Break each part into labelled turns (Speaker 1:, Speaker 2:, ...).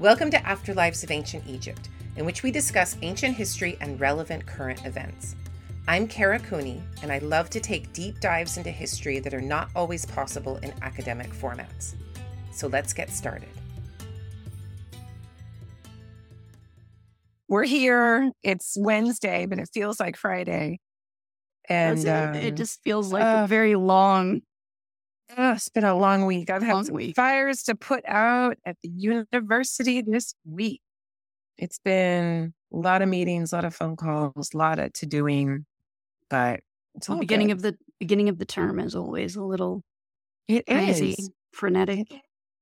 Speaker 1: Welcome to Afterlives of Ancient Egypt, in which we discuss ancient history and relevant current events. I'm Kara Cooney, and I love to take deep dives into history that are not always possible in academic formats. So let's get started.
Speaker 2: We're here. It's Wednesday, but it feels like Friday. And
Speaker 3: it?
Speaker 2: um,
Speaker 3: it just feels like
Speaker 2: uh,
Speaker 3: a very long.
Speaker 2: Oh, it's been a long week. I've had
Speaker 3: week.
Speaker 2: fires to put out at the university this week. It's been a lot of meetings, a lot of phone calls, a lot of to doing, but it's all
Speaker 3: The beginning
Speaker 2: good.
Speaker 3: of the beginning of the term is always a little
Speaker 2: it
Speaker 3: crazy,
Speaker 2: is.
Speaker 3: frenetic.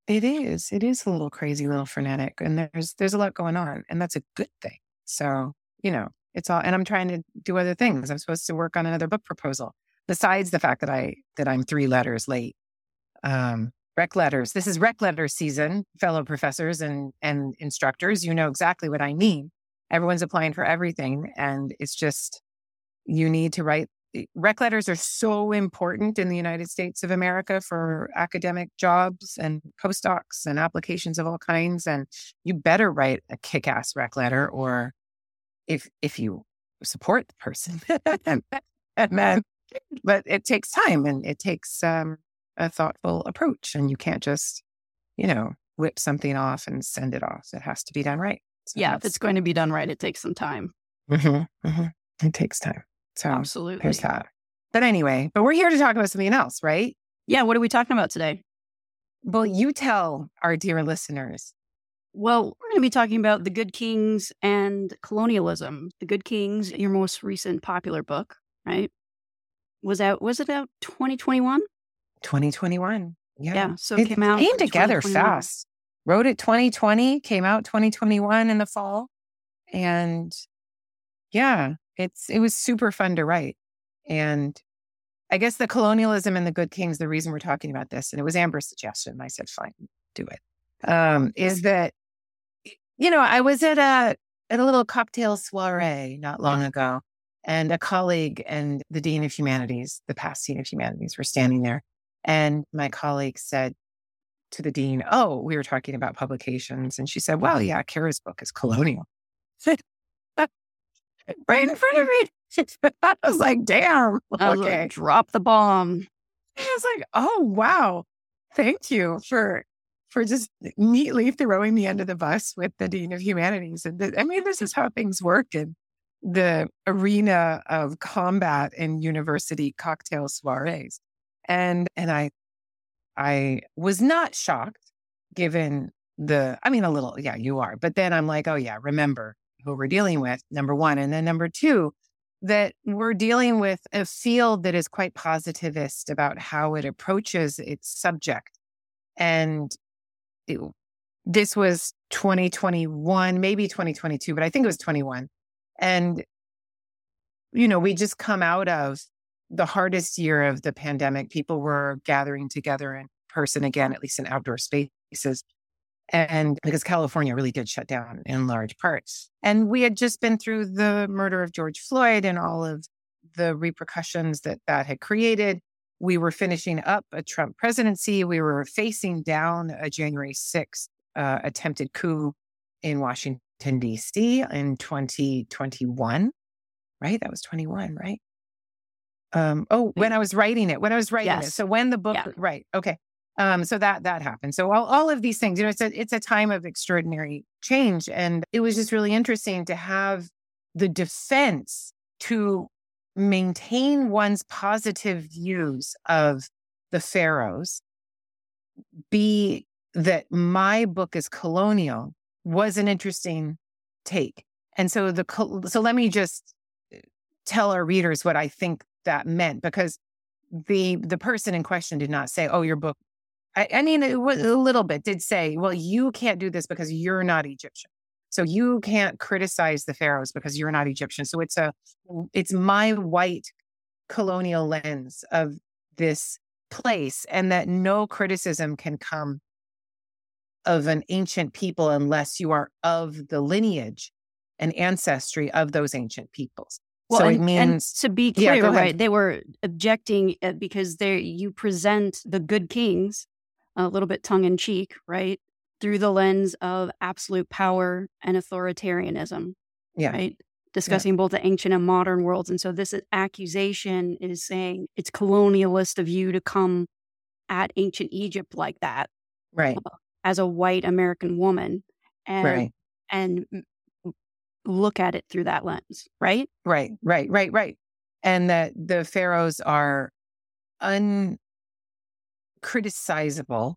Speaker 2: It is. It is a little crazy, a little frenetic, and there's there's a lot going on, and that's a good thing. So you know, it's all. And I'm trying to do other things. I'm supposed to work on another book proposal. Besides the fact that I that I'm three letters late. Um, rec letters. This is rec letter season, fellow professors and and instructors. You know exactly what I mean. Everyone's applying for everything, and it's just you need to write rec letters are so important in the United States of America for academic jobs and postdocs and applications of all kinds. And you better write a kick-ass rec letter, or if if you support the person, and then, but it takes time and it takes um, a thoughtful approach, and you can't just, you know, whip something off and send it off. It has to be done right. So
Speaker 3: Yeah, if it's going to be done right, it takes some time.
Speaker 2: Mhm, mhm. it takes time. So
Speaker 3: Absolutely.
Speaker 2: there's that. But anyway, but we're here to talk about something else, right?
Speaker 3: Yeah, what are we talking about today?
Speaker 2: Well, you tell our dear listeners.
Speaker 3: Well, we're going to be talking about the Good Kings and colonialism. The Good Kings, your most recent popular book, right? Was out was it out 2021?
Speaker 2: 2021. Yeah.
Speaker 3: Yeah, so
Speaker 2: it
Speaker 3: it came out
Speaker 2: came together fast. Wrote it 2020, came out 2021 in the fall. And yeah, it's it was super fun to write. And I guess the colonialism and the good kings, the reason we're talking about this, and it was Amber's suggestion. I said, fine, do it. Um, is that you know, I was at a at a little cocktail soiree not long ago, and a colleague and the dean of humanities, the past dean of humanities, were standing there, and my colleague said to the dean, "Oh, we were talking about publications," and she said, "Well, yeah, Kara's book is colonial." right in front of me. I was like, "Damn, okay."
Speaker 3: like, drop the bomb.
Speaker 2: I was like, "Oh, wow, thank you for." For just neatly throwing me under the bus with the dean of humanities, and th- I mean, this is how things work in the arena of combat in university cocktail soirees, and and I I was not shocked given the, I mean, a little, yeah, you are. But then I'm like, oh, yeah, remember who we're dealing with, number one. And then number two, that we're dealing with a field that is quite positivist about how it approaches its subject. And it- this was 2021, maybe 2022, but I think it was 21. And, you know, we just come out of the hardest year of the pandemic. People were gathering together in person again, at least in outdoor spaces. And because California really did shut down in large parts. And we had just been through the murder of George Floyd and all of the repercussions that that had created. We were finishing up a Trump presidency. We were facing down a January 6th uh, attempted coup in Washington, D.C. in 2021, right? That was 21, right? Um, oh, when I was writing it, when I was writing it. So when the book,
Speaker 3: Yeah.
Speaker 2: right? Okay. Um, so that that happened. So all, all of these things, you know, it's a it's a time of extraordinary change, and it was just really interesting to have the defense to maintain one's positive views of the pharaohs be that my book is colonial was an interesting take. And so the so let me just uh, tell our readers what I think that meant because the the person in question did not say, "Oh, your book." I, I mean, it was a little bit did say, "Well, you can't do this because you're not Egyptian, so you can't criticize the pharaohs because you're not Egyptian." So it's a it's my white colonial lens of this place, and that no criticism can come of an ancient people unless you are of the lineage and ancestry of those ancient peoples.
Speaker 3: Well,
Speaker 2: so
Speaker 3: and,
Speaker 2: it means
Speaker 3: and to be clear,
Speaker 2: ahead.
Speaker 3: right? They were objecting uh, because they you present the good kings a little bit tongue in cheek, right? through the lens of absolute power and authoritarianism.
Speaker 2: Yeah.
Speaker 3: Right. Discussing yeah. both the ancient and modern worlds. And so this accusation is saying it's colonialist of you to come at ancient Egypt like that.
Speaker 2: Right.
Speaker 3: Uh, as a white American woman. And,
Speaker 2: right.
Speaker 3: and look at it through that lens. Right.
Speaker 2: Right. Right. Right. Right. And that the pharaohs are uncriticizable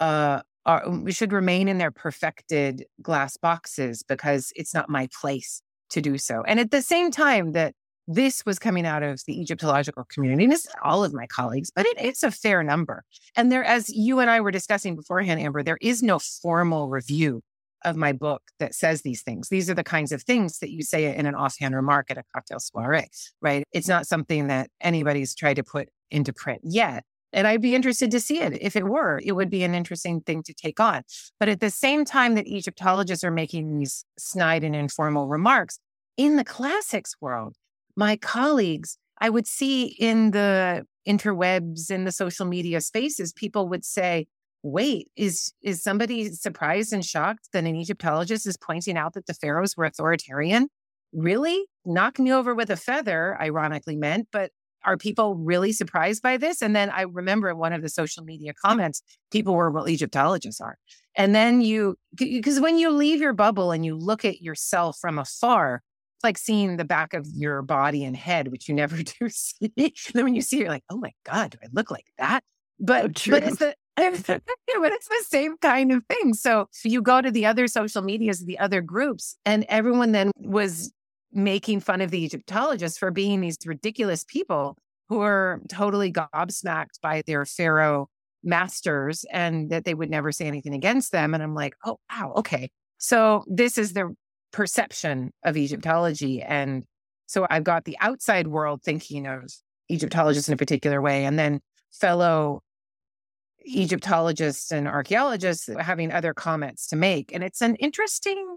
Speaker 2: uh, are, we should remain in their perfected glass boxes because it's not my place to do so. And at the same time that this was coming out of the Egyptological community, and it's not all of my colleagues, but it, it's a fair number. And there, as you and I were discussing beforehand, Amber, there is no formal review of my book that says these things. These are the kinds of things that you say in an offhand remark at a cocktail soiree, right? It's not something that anybody's tried to put into print yet. And I'd be interested to see it. If it were, it would be an interesting thing to take on. But at the same time that Egyptologists are making these snide and informal remarks, in the classics world, my colleagues, I would see in the interwebs, in the social media spaces, people would say, wait, is is somebody surprised and shocked that an Egyptologist is pointing out that the pharaohs were authoritarian? Really? Knock me over with a feather, ironically meant, but are people really surprised by this? And then I remember one of the social media comments, people were, well, Egyptologists are. And then you, because when you leave your bubble and you look at yourself from afar, it's like seeing the back of your body and head, which you never do see. then when you see it, you're like, oh my God, do I look like that? But,
Speaker 3: so
Speaker 2: but it's the, but it's the same kind of thing. So you go to the other social medias, the other groups, and everyone then was making fun of the Egyptologists for being these ridiculous people who are totally gobsmacked by their pharaoh masters and that they would never say anything against them. And I'm like, oh, wow, okay. So this is the perception of Egyptology. And so I've got the outside world thinking of Egyptologists in a particular way, and then fellow Egyptologists and archaeologists uh, having other comments to make. And it's an interesting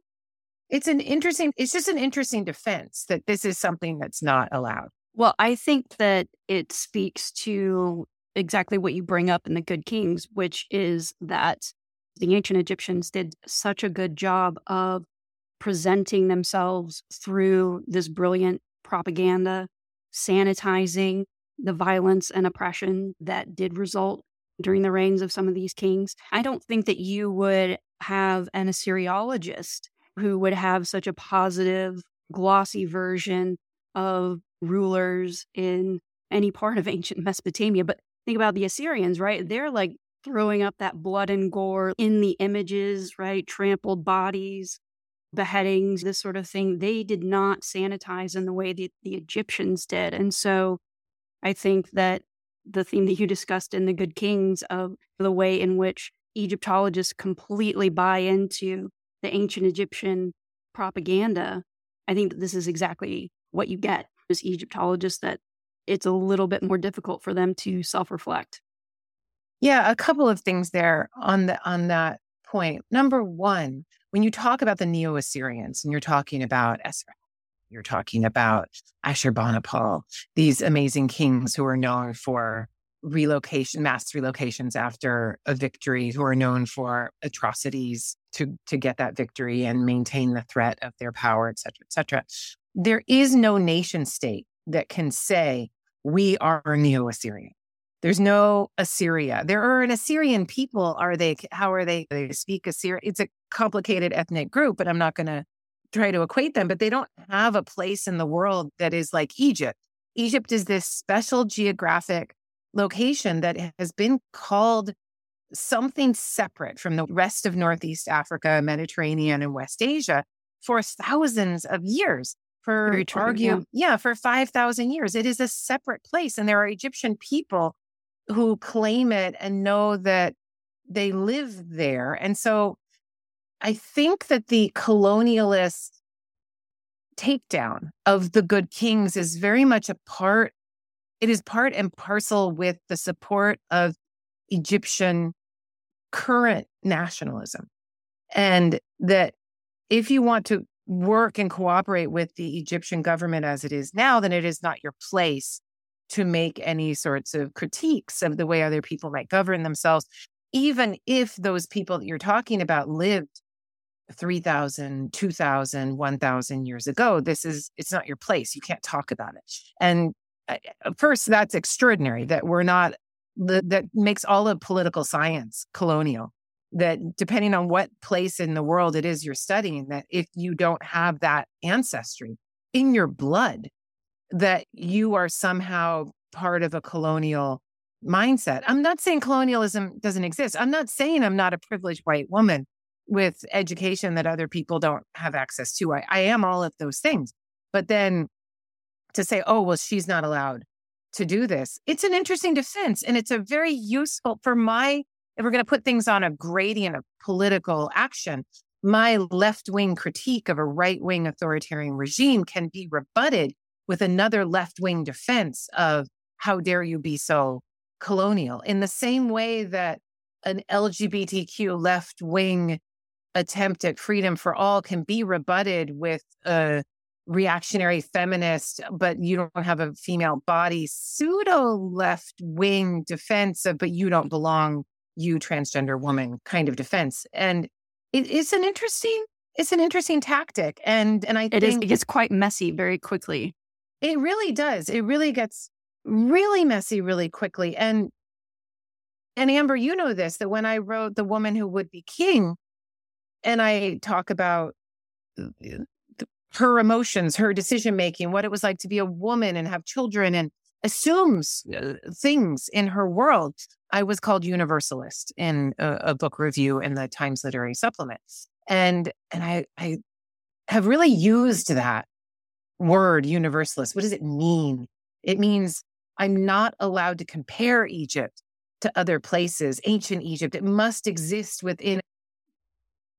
Speaker 2: it's an interesting, it's just an interesting defense that this is something that's not allowed.
Speaker 3: Well, I think that it speaks to exactly what you bring up in the Good Kings, which is that the ancient Egyptians did such a good job of presenting themselves through this brilliant propaganda, sanitizing the violence and oppression that did result during the reigns of some of these kings. I don't think that you would have an Assyriologist who would have such a positive, glossy version of rulers in any part of ancient Mesopotamia. But think about the Assyrians, right? They're like throwing up that blood and gore in the images, right? Trampled bodies, beheadings, this sort of thing. They did not sanitize in the way that the Egyptians did. And so I think that the theme that you discussed in The Good Kings of the way in which Egyptologists completely buy into the ancient Egyptian propaganda, I think that this is exactly what you get as Egyptologists that it's a little bit more difficult for them to self-reflect.
Speaker 2: Yeah, a couple of things there on the on that point. Number one, when you talk about the Neo-Assyrians and you're talking about Esra, you're talking about Ashurbanipal, these amazing kings who are known for relocation, mass relocations after a victory, who are known for atrocities to, to get that victory and maintain the threat of their power, et cetera, et cetera. There is no nation state that can say, we are Neo Assyrian. There's no Assyria. There are an Assyrian people. Are they, how are they, they speak Assyrian? It's a complicated ethnic group, but I'm not going to try to equate them, but they don't have a place in the world that is like Egypt. Egypt is this special geographic location that has been called something separate from the rest of Northeast Africa, Mediterranean, and West Asia for thousands of years. For
Speaker 3: true,
Speaker 2: argue, yeah. yeah, for 5,000 years. It is a separate place. And there are Egyptian people who claim it and know that they live there. And so I think that the colonialist takedown of the good kings is very much a part it is part and parcel with the support of Egyptian current nationalism. And that if you want to work and cooperate with the Egyptian government as it is now, then it is not your place to make any sorts of critiques of the way other people might govern themselves, even if those people that you're talking about lived 3000 2000 1000 years ago this is it's not your place you can't talk about it. And uh, first that's extraordinary that we're not that makes all of political science colonial that depending on what place in the world it is you're studying that if you don't have that ancestry in your blood that you are somehow part of a colonial mindset. I'm not saying colonialism doesn't exist. I'm not saying i'm not a privileged white woman with education that other people don't have access to. I, I am all of those things. But then to say, oh, well, she's not allowed to do this, it's an interesting defense. And it's a very useful for my, if we're going to put things on a gradient of political action, my left wing critique of a right wing authoritarian regime can be rebutted with another left wing defense of how dare you be so colonial in the same way that an LGBTQ left wing attempt at freedom for all can be rebutted with a reactionary feminist, but you don't have a female body, pseudo left wing defense of, but you don't belong, you transgender woman kind of defense. And it is an interesting, it's an interesting tactic. And and I
Speaker 3: it
Speaker 2: think
Speaker 3: is, it gets quite messy very quickly.
Speaker 2: It really does. It really gets really messy really quickly. And and Amber, you know this, that when I wrote The Woman Who Would Be King, and I talk about her emotions, her decision making, what it was like to be a woman and have children and assumes uh, things in her world. I was called universalist in a, a, book review in the Times Literary Supplement. And and I I have really used that word universalist. What does it mean? It means I'm not allowed to compare Egypt to other places, ancient Egypt. It must exist within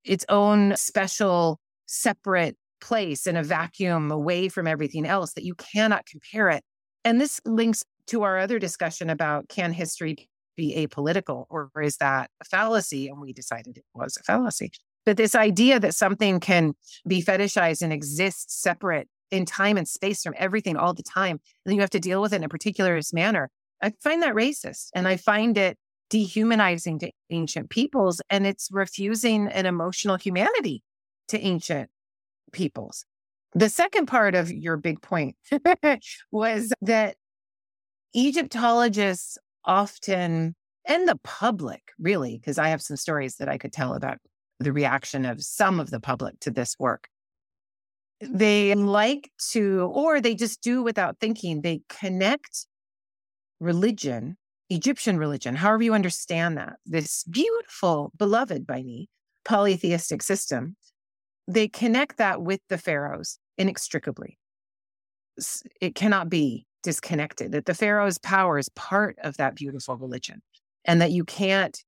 Speaker 2: its own special, separate place in a vacuum away from everything else that you cannot compare it. And this links to our other discussion about can history be apolitical or is that a fallacy? And we decided it was a fallacy. But this idea that something can be fetishized and exist separate in time and space from everything all the time, and you have to deal with it in a particular manner. I find that racist and I find it dehumanizing to ancient peoples and it's refusing an emotional humanity to ancient peoples. The second part of your big point was that Egyptologists often, and the public really, because I have some stories that I could tell about the reaction of some of the public to this work. They like to, or they just do without thinking, they connect religion Egyptian religion, however you understand that, this beautiful, beloved by me, polytheistic system, they connect that with the pharaohs inextricably. It cannot be disconnected, that the pharaoh's power is part of that beautiful religion and that you can't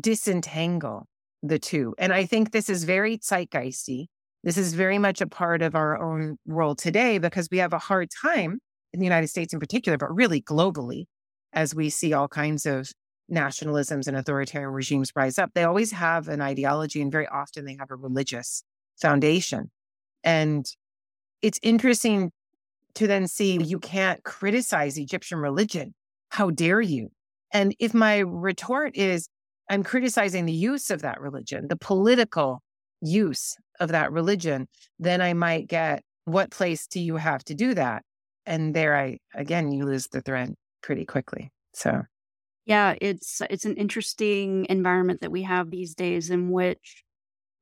Speaker 2: disentangle the two. And I think this is very zeitgeisty. This is very much a part of our own world today because we have a hard time in the United States in particular, but really globally, as we see all kinds of nationalisms and authoritarian regimes rise up, they always have an ideology and very often they have a religious foundation. And it's interesting to then see you can't criticize Egyptian religion. How dare you? And if my retort is, I'm criticizing the use of that religion, the political use of that religion, then I might get, what place do you have to do that? And there I, again, you lose the thread pretty quickly. So,
Speaker 3: yeah, it's it's an interesting environment that we have these days in which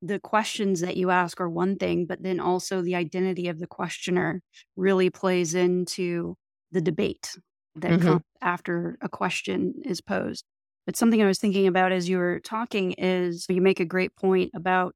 Speaker 3: the questions that you ask are one thing, but then also the identity of the questioner really plays into the debate that mm-hmm. comes after a question is posed. But something I was thinking about as you were talking is you make a great point about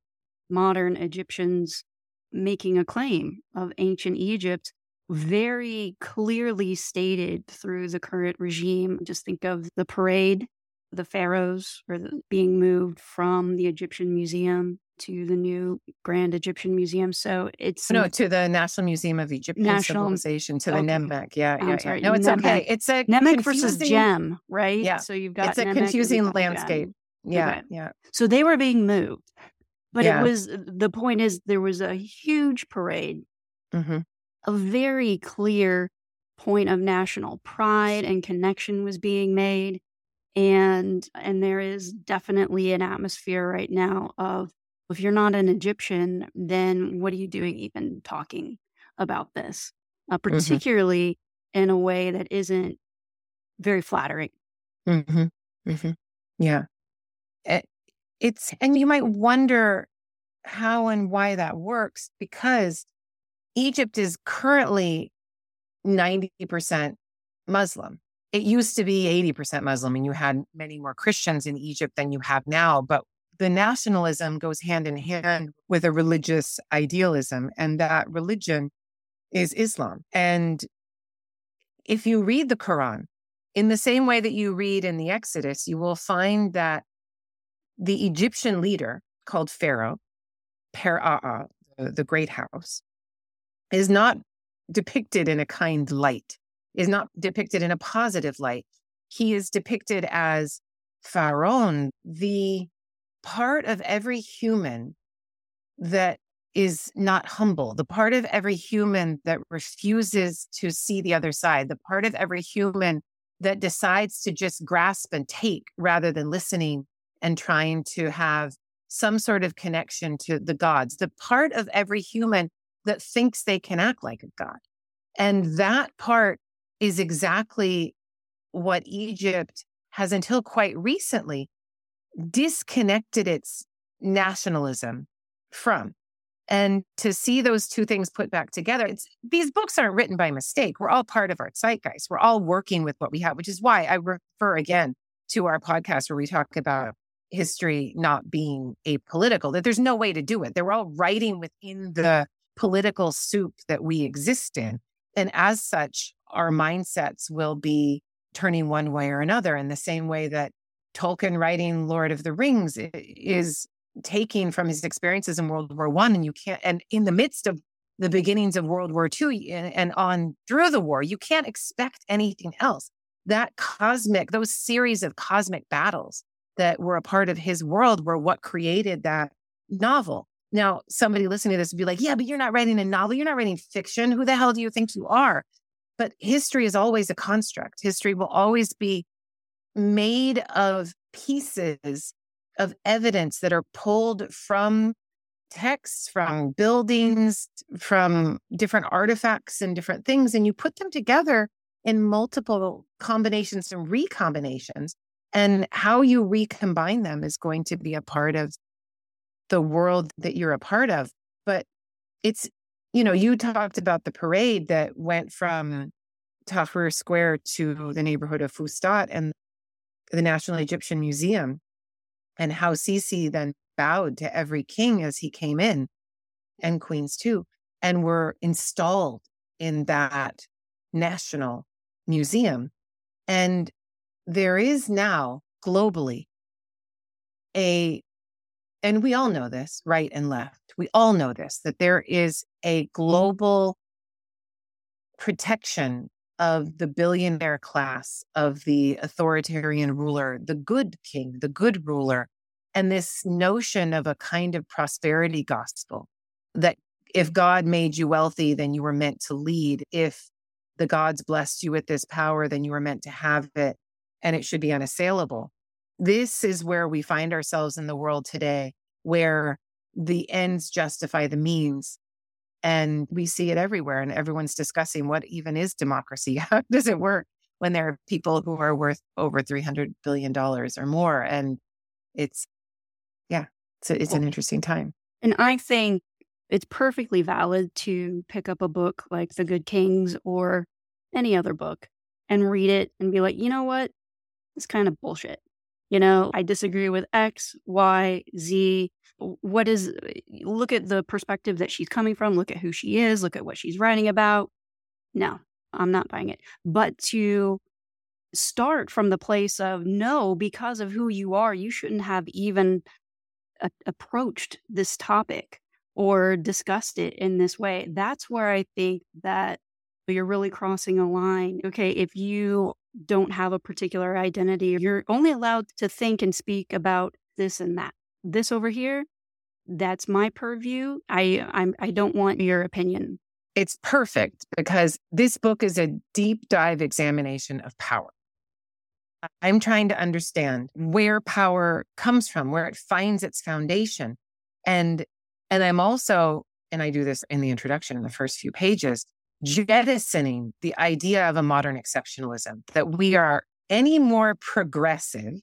Speaker 3: modern Egyptians making a claim of ancient Egypt very clearly stated through the current regime. Just think of the parade, the pharaohs or being moved from the Egyptian Museum to the new Grand Egyptian Museum. So it's
Speaker 2: no to the National Museum of Egyptian National, Civilization to okay. the Nemmek. Yeah, yeah, yeah. No, it's Nemmek. okay. It's a
Speaker 3: Nemmek versus Gem, right?
Speaker 2: Yeah.
Speaker 3: So you've got
Speaker 2: it's a confusing landscape. Yeah, okay. yeah.
Speaker 3: So they were being moved, but yeah. it was the point is there was a huge parade. Mm-hmm a very clear point of national pride and connection was being made. And and there is definitely an atmosphere right now of if you're not an Egyptian, then what are you doing even talking about this? Uh,
Speaker 2: Mm-hmm.
Speaker 3: particularly in a way that isn't very flattering.
Speaker 2: hmm hmm Yeah. It- it's, and you might wonder how and why that works because Egypt is currently 90% Muslim. It used to be 80% Muslim, and you had many more Christians in Egypt than you have now. But the nationalism goes hand in hand with a religious idealism, and that religion is Islam. And if you read the Quran, in the same way that you read in the Exodus, you will find that the Egyptian leader called Pharaoh, Per-Aa, the, the great house, is not depicted in a kind light, is not depicted in a positive light. He is depicted as Pharaoh, the part of every human that is not humble, the part of every human that refuses to see the other side, the part of every human that decides to just grasp and take rather than listening and trying to have some sort of connection to the gods, the part of every human that thinks they can act like a god. And that part is exactly what Egypt has until quite recently disconnected its nationalism from. And to see those two things put back together, these books aren't written by mistake. We're all part of our zeitgeist. We're all working with what we have, which is why I refer again to our podcast where we talk about history not being apolitical, that there's no way to do it. That we're all writing within the political soup that we exist in. And as such, our mindsets will be turning one way or another in the same way that Tolkien writing Lord of the Rings is taking from his experiences in World War One, and you can't. And in the midst of the beginnings of World War and, and on through the war, you can't expect anything else. That cosmic, those series of cosmic battles that were a part of his world were what created that novel. Now, somebody listening to this would be like, "Yeah, but you're not writing a novel. You're not writing fiction. Who the hell do you think you are?" But history is always a construct. History will always be made of pieces of evidence that are pulled from texts, from buildings, from different artifacts and different things, and you put them together in multiple combinations and recombinations. And how you recombine them is going to be a part of the world that you're a part of. But it's, you know, you talked about the parade that went from Tahrir Square to the neighborhood of Fustat and the National Egyptian Museum, and how Sisi then bowed to every king as he came in, and queens too, and were installed in that national museum. And there is now globally a, and we all know this, right and left, we all know this, that there is a global protection of the billionaire class, of the authoritarian ruler, the good king, the good ruler, and this notion of a kind of prosperity gospel that if God made you wealthy, then you were meant to lead. If the gods blessed you with this power, then you were meant to have it and it should be unassailable. This is where we find ourselves in the world today, where the ends justify the means. And we see it everywhere, and everyone's discussing what even is democracy? How does it work when there are people who are worth over $300 billion or more? And it's, yeah, it's, a, it's an interesting time.
Speaker 3: And I think it's perfectly valid to pick up a book like The Good Kings or any other book and read it and be like, you know what? It's kind of bullshit. You know, I disagree with X, Y, Z. What is, look at the perspective that she's coming from, look at who she is, look at what she's writing about. No, I'm not buying it. But to start from the place of no, because of who you are, you shouldn't have even a- approached this topic or discussed it in this way. That's where I think that you're really crossing a line. Okay, if you don't have a particular identity, you're only allowed to think and speak about this and that. This over here, that's my purview. I I'm I don't want your opinion.
Speaker 2: It's perfect because this book is a deep dive examination of power. I'm trying to understand where power comes from, where it finds its foundation. And and I'm also, and I do this in the introduction in the first few pages, jettisoning the idea of a modern exceptionalism that we are any more progressive,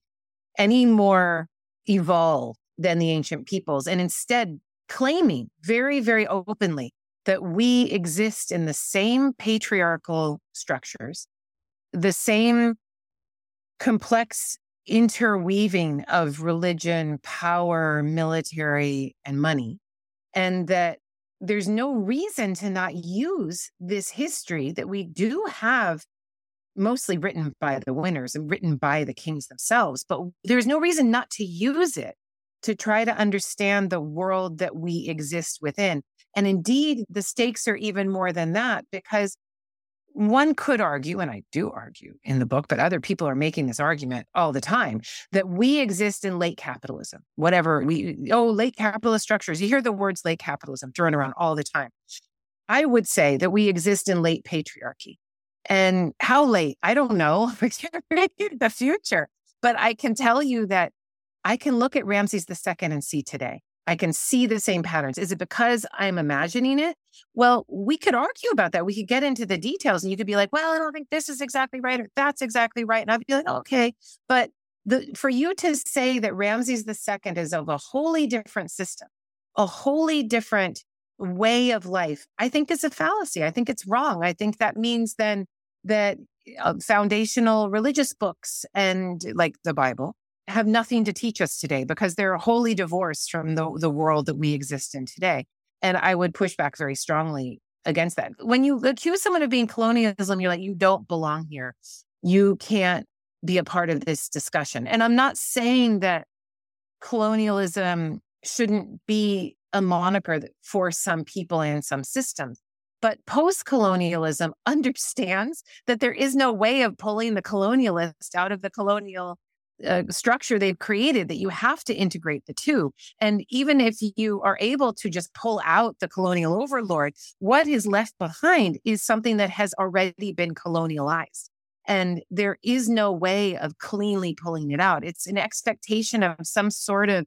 Speaker 2: any more evolved than the ancient peoples, and instead claiming very, very openly that we exist in the same patriarchal structures, the same complex interweaving of religion, power, military, and money, and that there's no reason to not use this history that we do have mostly written by the winners and written by the kings themselves, but there's no reason not to use it to try to understand the world that we exist within. And indeed, the stakes are even more than that because one could argue, and I do argue in the book, but other people are making this argument all the time that we exist in late capitalism, whatever we, oh, late capitalist structures. You hear the words late capitalism thrown around all the time. I would say that we exist in late patriarchy. And how late? I don't know. the future. But I can tell you that I can look at Ramses II and see today. I can see the same patterns. Is it because I'm imagining it? Well, we could argue about that. We could get into the details and you could be like, well, I don't think this is exactly right or that's exactly right. And I'd be like, okay. But the, for you to say that Ramses II is of a wholly different system, a wholly different way of life, I think is a fallacy. I think it's wrong. I think that means then that uh, foundational religious books and like the Bible have nothing to teach us today because they're wholly divorced from the, the world that we exist in today. And I would push back very strongly against that. When you accuse someone of being colonialism, you're like, you don't belong here. You can't be a part of this discussion. And I'm not saying that colonialism shouldn't be a moniker for some people and some systems. But post colonialism understands that there is no way of pulling the colonialist out of the colonial uh, structure they've created that you have to integrate the two. And even if you are able to just pull out the colonial overlord, what is left behind is something that has already been colonialized. And there is no way of cleanly pulling it out. It's an expectation of some sort of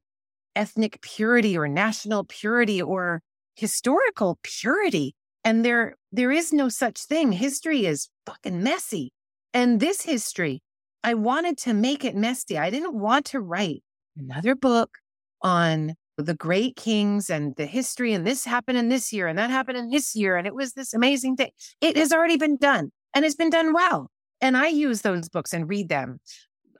Speaker 2: ethnic purity or national purity or historical purity. And there, there is no such thing. History is fucking messy. And this history I wanted to make it messy. I didn't want to write another book on the great kings and the history and this happened in this year and that happened in this year and it was this amazing thing. It has already been done and it's been done well. And I use those books and read them.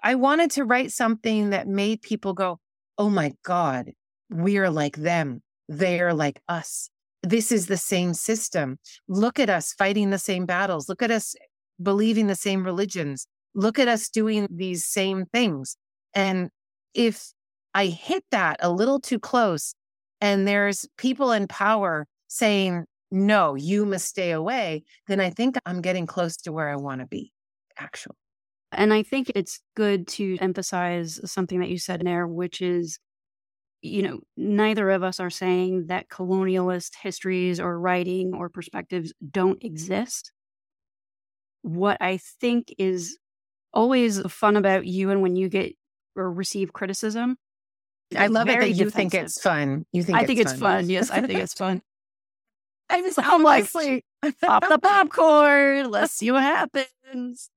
Speaker 2: I wanted to write something that made people go, "Oh my god, we're like them. They're like us. This is the same system. Look at us fighting the same battles. Look at us believing the same religions look at us doing these same things. And if I hit that a little too close and there's people in power saying, no, you must stay away, then I think I'm getting close to where I want to be, actually.
Speaker 3: And I think it's good to emphasize something that you said there, which is, you know, neither of us are saying that colonialist histories or writing or perspectives don't exist. What I think is always fun about you and when you get or receive criticism.
Speaker 2: I love it that you defensive. think it's fun. You think
Speaker 3: I think it's fun. fun. Yes, I think it's fun. I just I'm like pop the popcorn. Let's see what happens.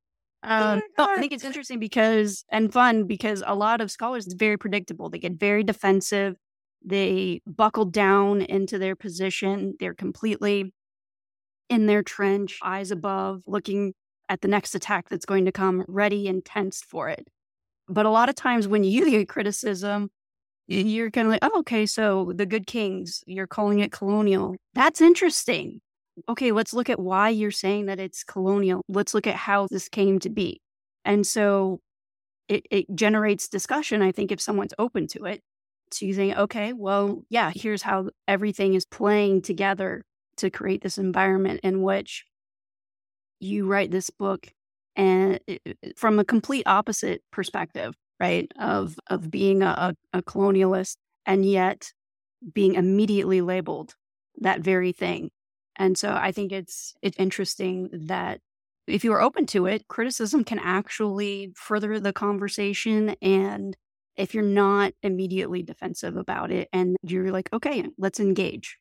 Speaker 3: Um, oh I think it's interesting because and fun because a lot of scholars it's very predictable. They get very defensive. They buckle down into their position. They're completely in their trench, eyes above, looking at the next attack that's going to come, ready and tensed for it. But a lot of times when you get criticism, you're kind of like, oh, okay, so the good kings, you're calling it colonial. That's interesting. Okay, let's look at why you're saying that it's colonial. Let's look at how this came to be. And so it, it generates discussion, I think, if someone's open to it. So you think, okay, well, yeah, here's how everything is playing together to create this environment in which you write this book and from a complete opposite perspective, right? Of of being a, a colonialist and yet being immediately labeled that very thing. And so I think it's it's interesting that if you are open to it, criticism can actually further the conversation. And if you're not immediately defensive about it and you're like, okay, let's engage.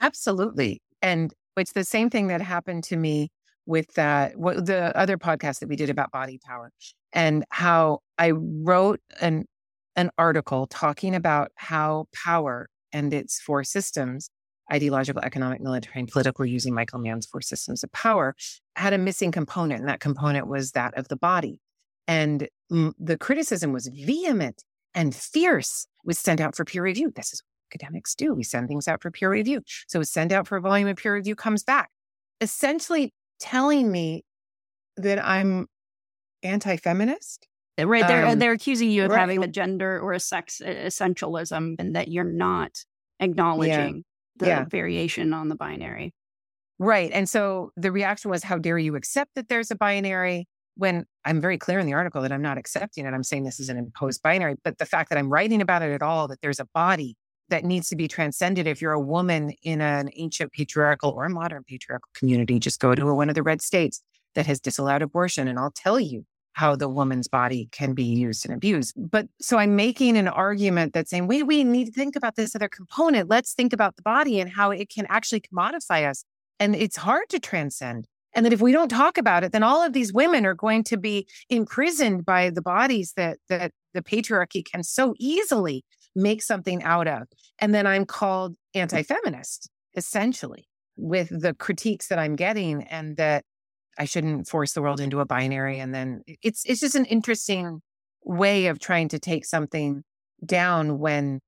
Speaker 2: Absolutely. And it's the same thing that happened to me with that, what, the other podcast that we did about body power and how I wrote an, an article talking about how power and its four systems ideological, economic, military, and political, using Michael Mann's four systems of power, had a missing component. And that component was that of the body. And the criticism was vehement and fierce, was sent out for peer review. This is what academics do. We send things out for peer review. So send out for a volume of peer review comes back, essentially telling me that I'm anti-feminist.
Speaker 3: Right. They're um, they're accusing you of right. having a gender or a sex essentialism and that you're not acknowledging the yeah. variation on the binary.
Speaker 2: Right. And so the reaction was, how dare you accept that there's a binary when I'm very clear in the article that I'm not accepting it. I'm saying this is an imposed binary. But the fact that I'm writing about it at all, that there's a body that needs to be transcended. If you're a woman in an ancient patriarchal or modern patriarchal community, just go to one of the red states that has disallowed abortion, and I'll tell you how the woman's body can be used and abused. But so I'm making an argument that's saying, wait, we need to think about this other component. Let's think about the body and how it can actually commodify us. And it's hard to transcend. And that if we don't talk about it, then all of these women are going to be imprisoned by the bodies that that the patriarchy can so easily make something out of. And then I'm called anti-feminist, essentially, with the critiques that I'm getting and that I shouldn't force the world into a binary. And then it's it's just an interesting way of trying to take something down when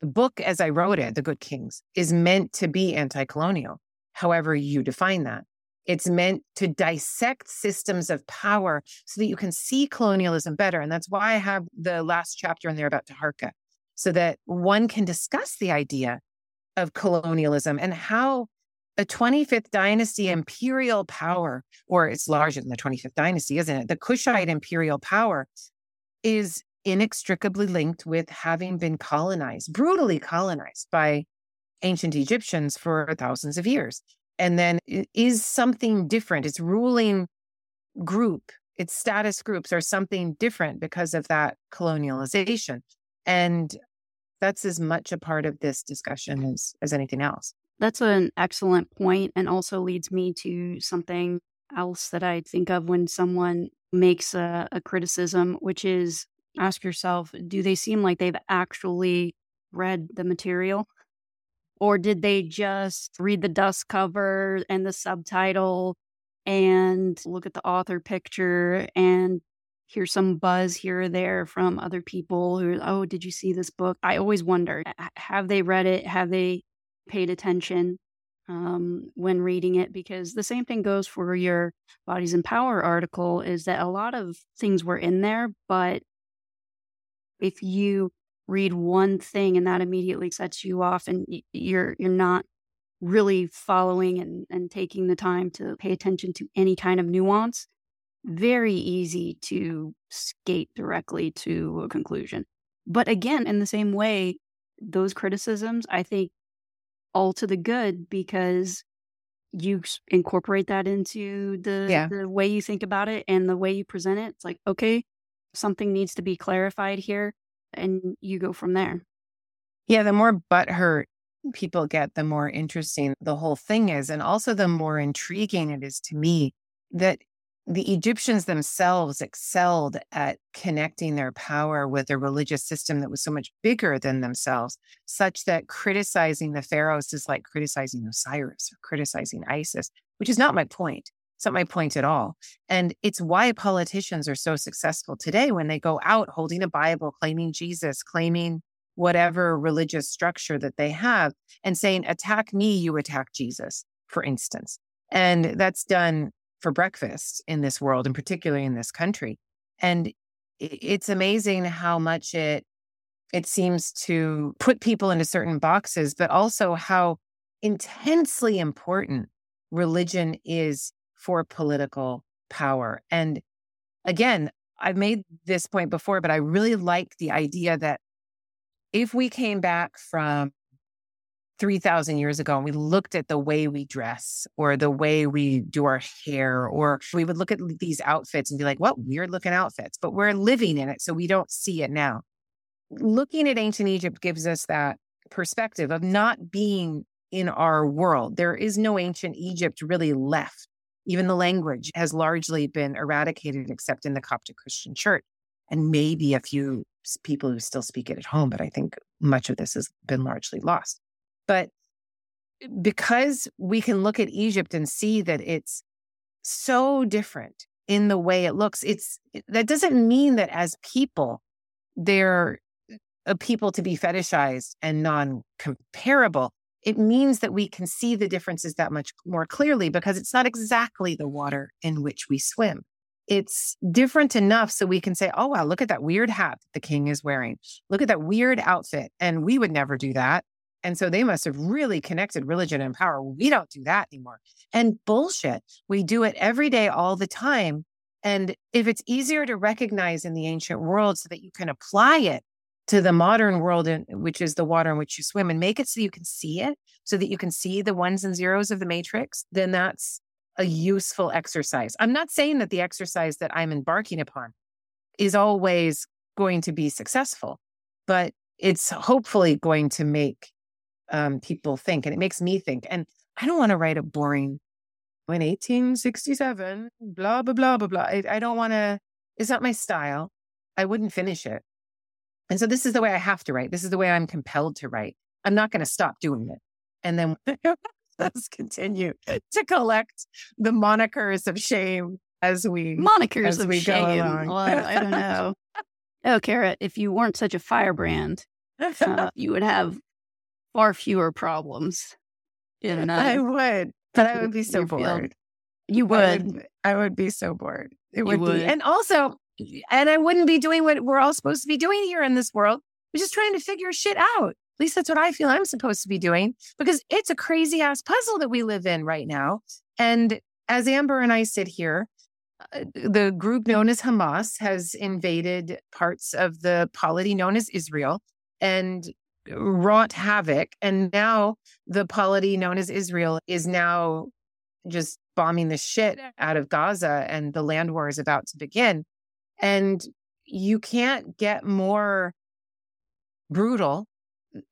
Speaker 2: the book, as I wrote it, The Good Kings, is meant to be anti-colonial, however you define that. It's meant to dissect systems of power so that you can see colonialism better. And that's why I have the last chapter in there about Taharqa, so that one can discuss the idea of colonialism and how a 25th dynasty imperial power, or it's larger than the 25th dynasty, isn't it? The Kushite imperial power is inextricably linked with having been colonized, brutally colonized by ancient Egyptians for thousands of years. And then it is something different. Its ruling group, its status groups are something different because of that colonialization. And that's as much a part of this discussion as, as anything else.
Speaker 3: That's an excellent point and also leads me to something else that I think of when someone makes a, a criticism, which is ask yourself, do they seem like they've actually read the material? Or did they just read the dust cover and the subtitle and look at the author picture and hear some buzz here or there from other people who, oh, did you see this book? I always wonder have they read it? Have they paid attention um, when reading it because the same thing goes for your bodies in power article is that a lot of things were in there but if you read one thing and that immediately sets you off and you're you're not really following and, and taking the time to pay attention to any kind of nuance very easy to skate directly to a conclusion but again in the same way those criticisms i think all to the good because you incorporate that into the, yeah. the way you think about it and the way you present it. It's like, okay, something needs to be clarified here. And you go from there.
Speaker 2: Yeah. The more butthurt people get, the more interesting the whole thing is. And also the more intriguing it is to me that the Egyptians themselves excelled at connecting their power with a religious system that was so much bigger than themselves, such that criticizing the pharaohs is like criticizing Osiris or criticizing Isis, which is not my point. It's not my point at all. And it's why politicians are so successful today when they go out holding a Bible, claiming Jesus, claiming whatever religious structure that they have, and saying, attack me, you attack Jesus, for instance. And that's done for breakfast in this world and particularly in this country. And it's amazing how much it it seems to put people into certain boxes, but also how intensely important religion is for political power. And again, I've made this point before, but I really like the idea that if we came back from 3,000 years ago and we looked at the way we dress or the way we do our hair, or we would look at these outfits and be like, what weird looking outfits, but we're living in it. So we don't see it now. Looking at ancient Egypt gives us that perspective of not being in our world. There is no ancient Egypt really left. Even the language has largely been eradicated, except in the Coptic Christian church, and maybe a few people who still speak it at home. But I think much of this has been largely lost. But because we can look at Egypt and see that it's so different in the way it looks, it's that doesn't mean that as people, they're a people to be fetishized and non comparable. It means that we can see the differences that much more clearly because it's not exactly the water in which we swim. It's different enough so we can say, oh, wow, look at that weird hat the king is wearing. Look at that weird outfit. And we would never do that. And so they must have really connected religion and power. We don't do that anymore. And bullshit. We do it every day, all the time. And if it's easier to recognize in the ancient world so that you can apply it to the modern world, in, which is the water in which you swim, and make it so you can see it, so that you can see the ones and zeros of the matrix, then that's a useful exercise. I'm not saying that the exercise that I'm embarking upon is always going to be successful, but it's hopefully going to make um, people think, and it makes me think. And I don't want to write a boring in 1867, blah blah blah blah blah. I, I don't want to. It's not my style. I wouldn't finish it. And so this is the way I have to write. This is the way I'm compelled to write. I'm not going to stop doing it. And then let's continue to collect the monikers of shame as we
Speaker 3: monikers as we shame. go along. Well, I don't know. oh, Kara, if you weren't such a firebrand, uh, you would have far fewer problems.
Speaker 2: In, uh, I would, but I would be so bored.
Speaker 3: You would. I would.
Speaker 2: I would be so bored. It would, would, be, and also and I wouldn't be doing what we're all supposed to be doing here in this world. We're just trying to figure shit out. At least that's what I feel I'm supposed to be doing because it's a crazy ass puzzle that we live in right now. And as Amber and I sit here, uh, the group known as Hamas has invaded parts of the polity known as Israel and wrought havoc. And now the polity known as Israel is now just bombing the shit out of Gaza and the land war is about to begin. And you can't get more brutal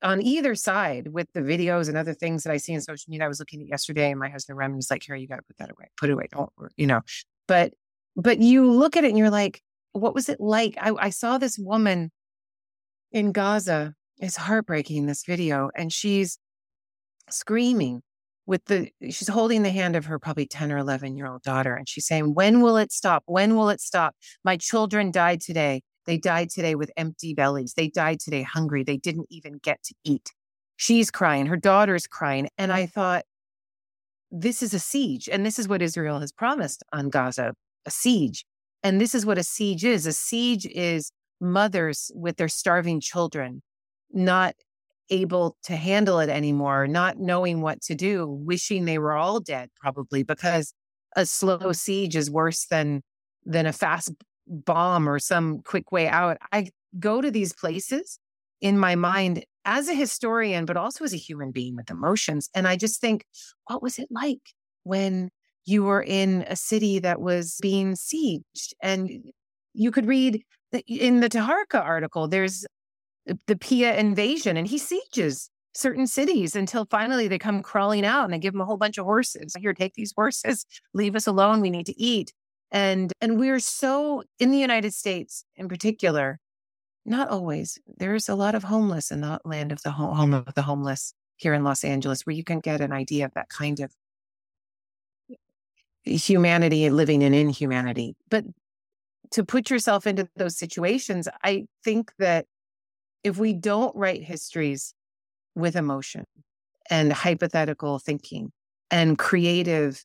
Speaker 2: on either side with the videos and other things that I see in social media. I was looking at yesterday and my husband Rem was like, Here, you got to put that away, put it away. Don't, you know, but, but you look at it and you're like, what was it like? I, I saw this woman in Gaza. It's heartbreaking, this video. And she's screaming with the she's holding the hand of her probably 10 or 11 year old daughter and she's saying when will it stop? When will it stop? My children died today. They died today with empty bellies. They died today hungry. They didn't even get to eat. She's crying. Her daughter's crying and i thought this is a siege and this is what israel has promised on gaza a siege. And this is what a siege is. A siege is mothers with their starving children not able to handle it anymore, not knowing what to do, wishing they were all dead, probably because a slow siege is worse than than a fast bomb or some quick way out. I go to these places in my mind as a historian, but also as a human being with emotions. And I just think, what was it like when you were in a city that was being sieged? And you could read in the Taharka article, there's the Piye invasion and he sieges certain cities until finally they come crawling out and they give him a whole bunch of horses. Here, take these horses, leave us alone. We need to eat. And and we're so in the United States in particular, not always. There's a lot of homeless in the land of the home of the homeless here in Los Angeles, where you can get an idea of that kind of humanity living in inhumanity. But to put yourself into those situations, I think that if we don't write histories with emotion and hypothetical thinking and creative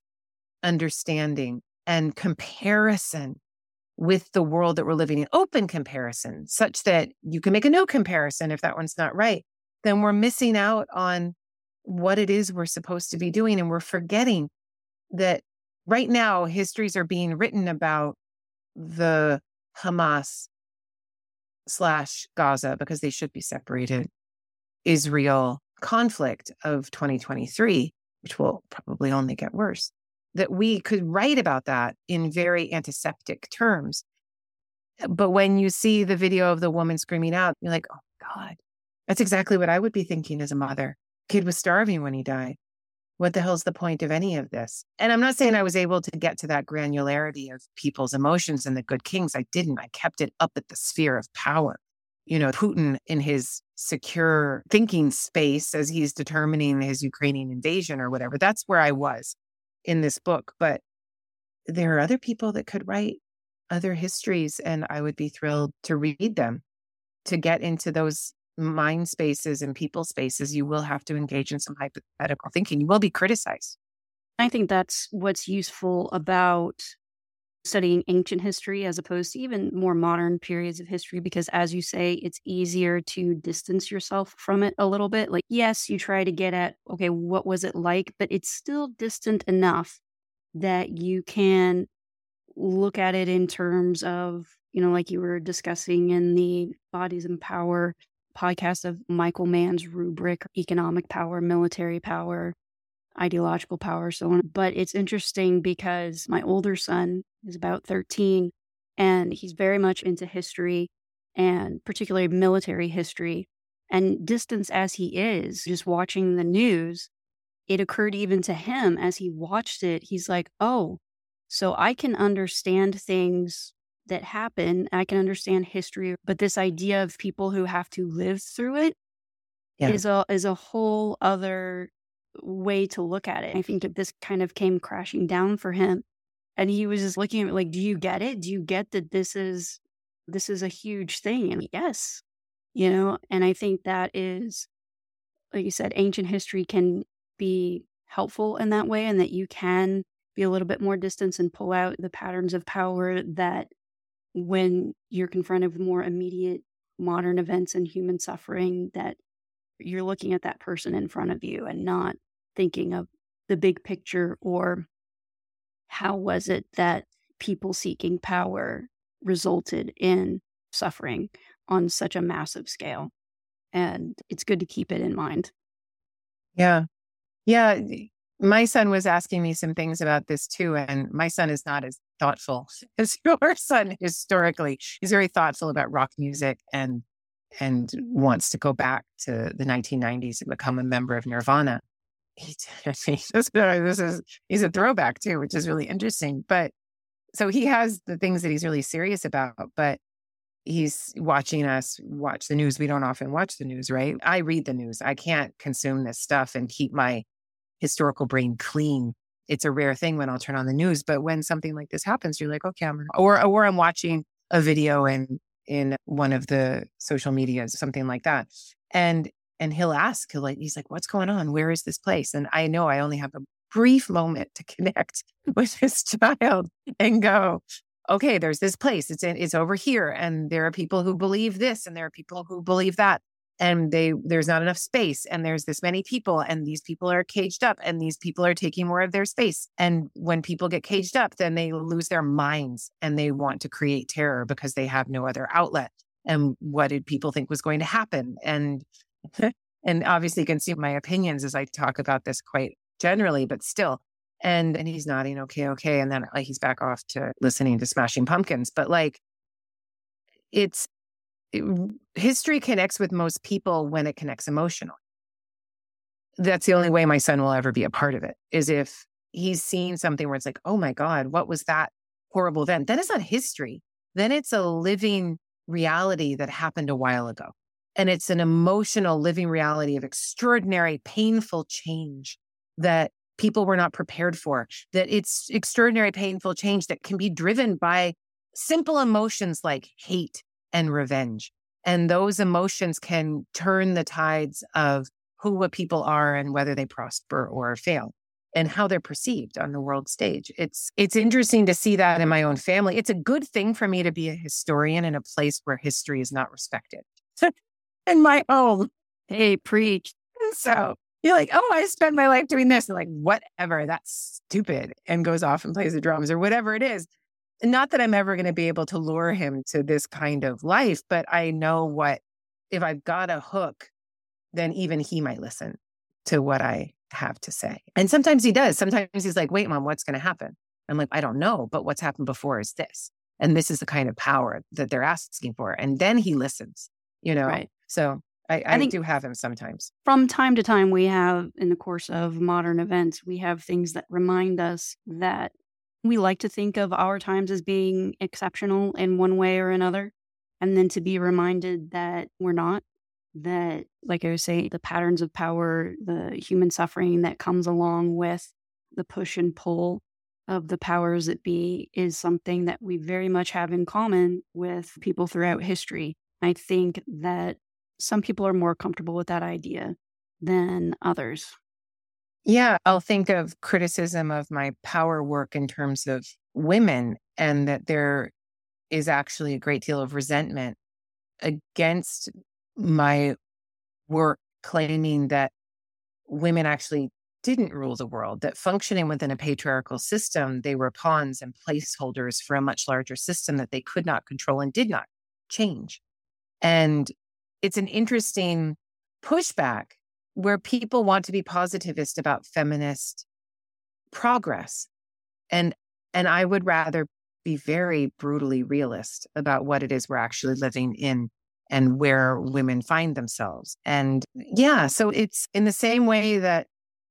Speaker 2: understanding and comparison with the world that we're living in, open comparison, such that you can make a no comparison if that one's not right, then we're missing out on what it is we're supposed to be doing. And we're forgetting that right now, histories are being written about the Hamas slash Gaza because they should be separated. Israel conflict of 2023, which will probably only get worse, that we could write about that in very antiseptic terms. But when you see the video of the woman screaming out, you're like, oh God, that's exactly what I would be thinking as a mother. Kid was starving when he died. What the hell's the point of any of this? And I'm not saying I was able to get to that granularity of people's emotions and the good kings. I didn't. I kept it up at the sphere of power. You know, Putin in his secure thinking space as he's determining his Ukrainian invasion or whatever. That's where I was in this book. But there are other people that could write other histories, and I would be thrilled to read them to get into those mind spaces and people spaces, you will have to engage in some hypothetical thinking. You will be criticized.
Speaker 3: I think that's what's useful about studying ancient history as opposed to even more modern periods of history because as you say it's easier to distance yourself from it a little bit like yes you try to get at okay what was it like but it's still distant enough that you can look at it in terms of you know like you were discussing in the bodies and power podcast of Michael Mann's rubric economic power, military power, ideological power, so on. But it's interesting because my older son is about 13 and he's very much into history and particularly military history. And distance as he is, just watching the news, it occurred even to him as he watched it. He's like, oh, so I can understand things that happen. I can understand history, but this idea of people who have to live through it yeah. is a is a whole other way to look at it. I think that this kind of came crashing down for him. And he was just looking at me like, do you get it? Do you get that this is this is a huge thing? And yes, you know, and I think that is like you said, ancient history can be helpful in that way and that you can be a little bit more distance and pull out the patterns of power that when you're confronted with more immediate modern events and human suffering that you're looking at that person in front of you and not thinking of the big picture or how was it that people seeking power resulted in suffering on such a massive scale? And it's good to keep it in mind.
Speaker 2: Yeah. Yeah my son was asking me some things about this too and my son is not as thoughtful as your son historically. He's very thoughtful about rock music and and wants to go back to the 1990s and become a member of Nirvana. He, this, is he's a throwback too, which is really interesting. But so he has the things that he's really serious about, but he's watching us watch the news. We don't often watch the news, right? I read the news. I can't consume this stuff and keep my historical brain clean it's a rare thing when I'll turn on the news. But when something like this happens, you're like, okay, I'm or or I'm watching a video in in one of the social medias, something like that. And and he'll ask, he'll like, he's like, what's going on? Where is this place? And I know I only have a brief moment to connect with this child and go, okay, there's this place. It's in, it's over here. And there are people who believe this and there are people who believe that and they there's not enough space and there's this many people and these people are caged up and these people are taking more of their space. And when people get caged up then they lose their minds and they want to create terror because they have no other outlet. And what did people think was going to happen? And and obviously you can see my opinions as i talk about this quite generally but still. And and he's nodding okay okay and then like he's back off to listening to smashing pumpkins. But like it's history connects with most people when it connects emotionally. That's the only way my son will ever be a part of it is if he's seen something where it's like, oh my God, what was that horrible event? Then it's not history. Then it's a living reality that happened a while ago. And it's an emotional living reality of extraordinary, painful change that people were not prepared for, that it's extraordinary, painful change that can be driven by simple emotions like hate and revenge. And those emotions can turn the tides of who what people are and whether they prosper or fail and how they're perceived on the world stage. It's it's interesting to see that in my own family. It's a good thing for me to be a historian in a place where history is not respected. in my own.
Speaker 3: Hey, preach.
Speaker 2: So you're like, oh, I spend my life doing this. And like, whatever, that's stupid. And goes off and plays the drums or whatever it is not that I'm ever going to be able to lure him to this kind of life, but I know what, if I've got a hook then even he might listen to what I have to say. And sometimes he does. Sometimes he's like, wait, mom, what's going to happen? I'm like, I don't know, but what's happened before is this. And this is the kind of power that they're asking for. And then he listens, you know?
Speaker 3: Right.
Speaker 2: So I, I, I do have him sometimes.
Speaker 3: From time to time, we have, in the course of modern events, we have things that remind us that we like to think of our times as being exceptional in one way or another. And then to be reminded that we're not, that, like I was saying, the patterns of power, the human suffering that comes along with the push and pull of the powers that be is something that we very much have in common with people throughout history. I think that some people are more comfortable with that idea than others.
Speaker 2: Yeah, I'll think of criticism of my power work in terms of women, and that there is actually a great deal of resentment against my work claiming that women actually didn't rule the world, that functioning within a patriarchal system, they were pawns and placeholders for a much larger system that they could not control and did not change. And it's an interesting pushback where people want to be positivist about feminist progress. And and I would rather be very brutally realist about what it is we're actually living in and where women find themselves. And yeah, so it's in the same way that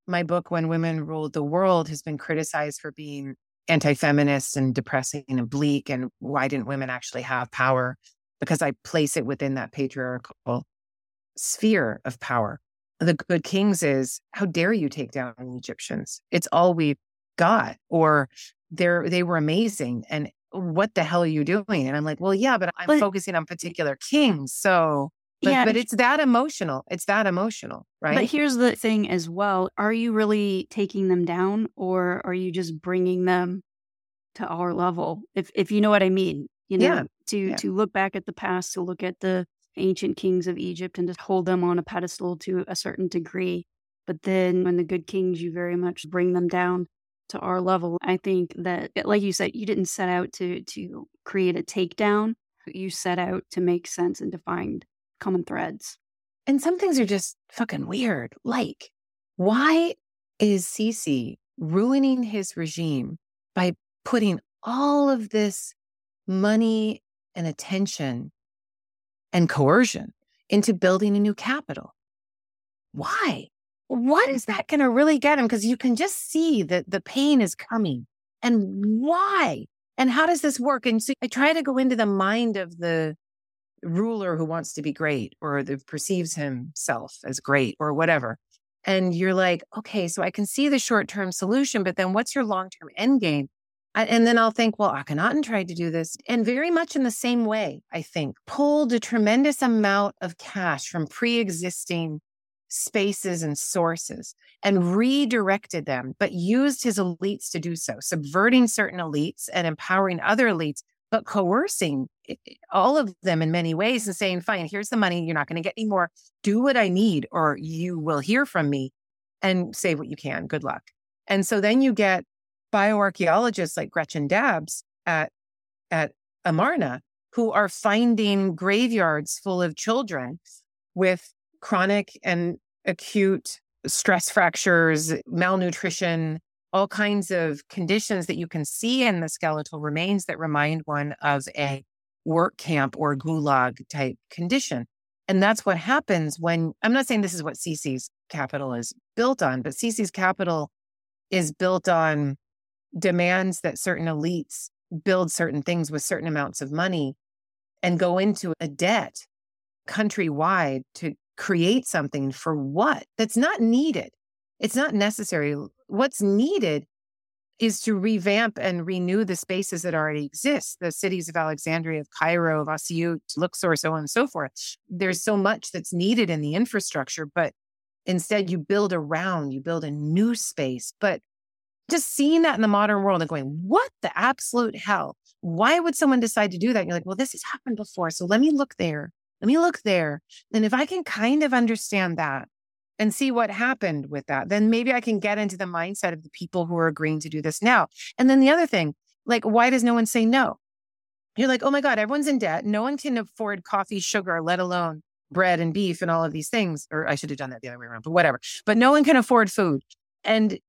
Speaker 2: my book, When Women Ruled the World, has been criticized for being anti feminist and depressing and bleak. And why didn't women actually have power? Because I place it within that patriarchal sphere of power. The Good Kings is how dare you take down the Egyptians? It's all we've got. Or they're, they were amazing. And what the hell are you doing? And I'm like, well, yeah, but I'm but, focusing on particular kings. So but, yeah, but it's that emotional. It's that emotional, right?
Speaker 3: But here's the thing as well. Are you really taking them down or are you just bringing them to our level? If if you know what I mean, you know, yeah. to yeah. to look back at the past, to look at the ancient kings of Egypt and to hold them on a pedestal to a certain degree. But then when the good kings, you very much bring them down to our level. I think that like you said, you didn't set out to to create a takedown. You set out to make sense and to find common threads.
Speaker 2: And some things are just fucking weird. Like, why is Sisi ruining his regime by putting all of this money and attention and coercion into building a new capital? Why? What is that going to really get him? Because you can just see that the pain is coming. And why? And how does this work? And so I try to go into the mind of the ruler who wants to be great or that perceives himself as great or whatever. And you're like, okay, so I can see the short term solution, but then what's your long term end game? And then I'll think, well, Akhenaten tried to do this. And very much in the same way, I think, pulled a tremendous amount of cash from pre existing spaces and sources and redirected them, but used his elites to do so, subverting certain elites and empowering other elites but coercing all of them in many ways and saying, fine, here's the money. You're not going to get any more. Do what I need, or you will hear from me and say what you can. Good luck. And so then you get bioarchaeologists like Gretchen Dabbs at, at Amarna who are finding graveyards full of children with chronic and acute stress fractures, malnutrition, all kinds of conditions that you can see in the skeletal remains that remind one of a work camp or gulag type condition. And that's what happens when I'm not saying this is what Sisi's capital is built on, but Sisi's capital is built on demands that certain elites build certain things with certain amounts of money and go into a debt countrywide to create something for what? That's not needed. It's not necessary. What's needed is to revamp and renew the spaces that already exist. The cities of alexandria of cairo of asyut luxor so on and so forth. There's so much that's needed in the infrastructure but instead you build around you build a new space. But just seeing that in the modern world and going what the absolute hell why would someone decide to do that and you're like well this has happened before so let me look there let me look there and if i can kind of understand that and see what happened with that. Then maybe I can get into the mindset of the people who are agreeing to do this now. And then the other thing, like, why does no one say no? You're like, oh my God, everyone's in debt. No one can afford coffee, sugar, let alone bread and beef and all of these things. Or I should have done that the other way around, but whatever. But no one can afford food. And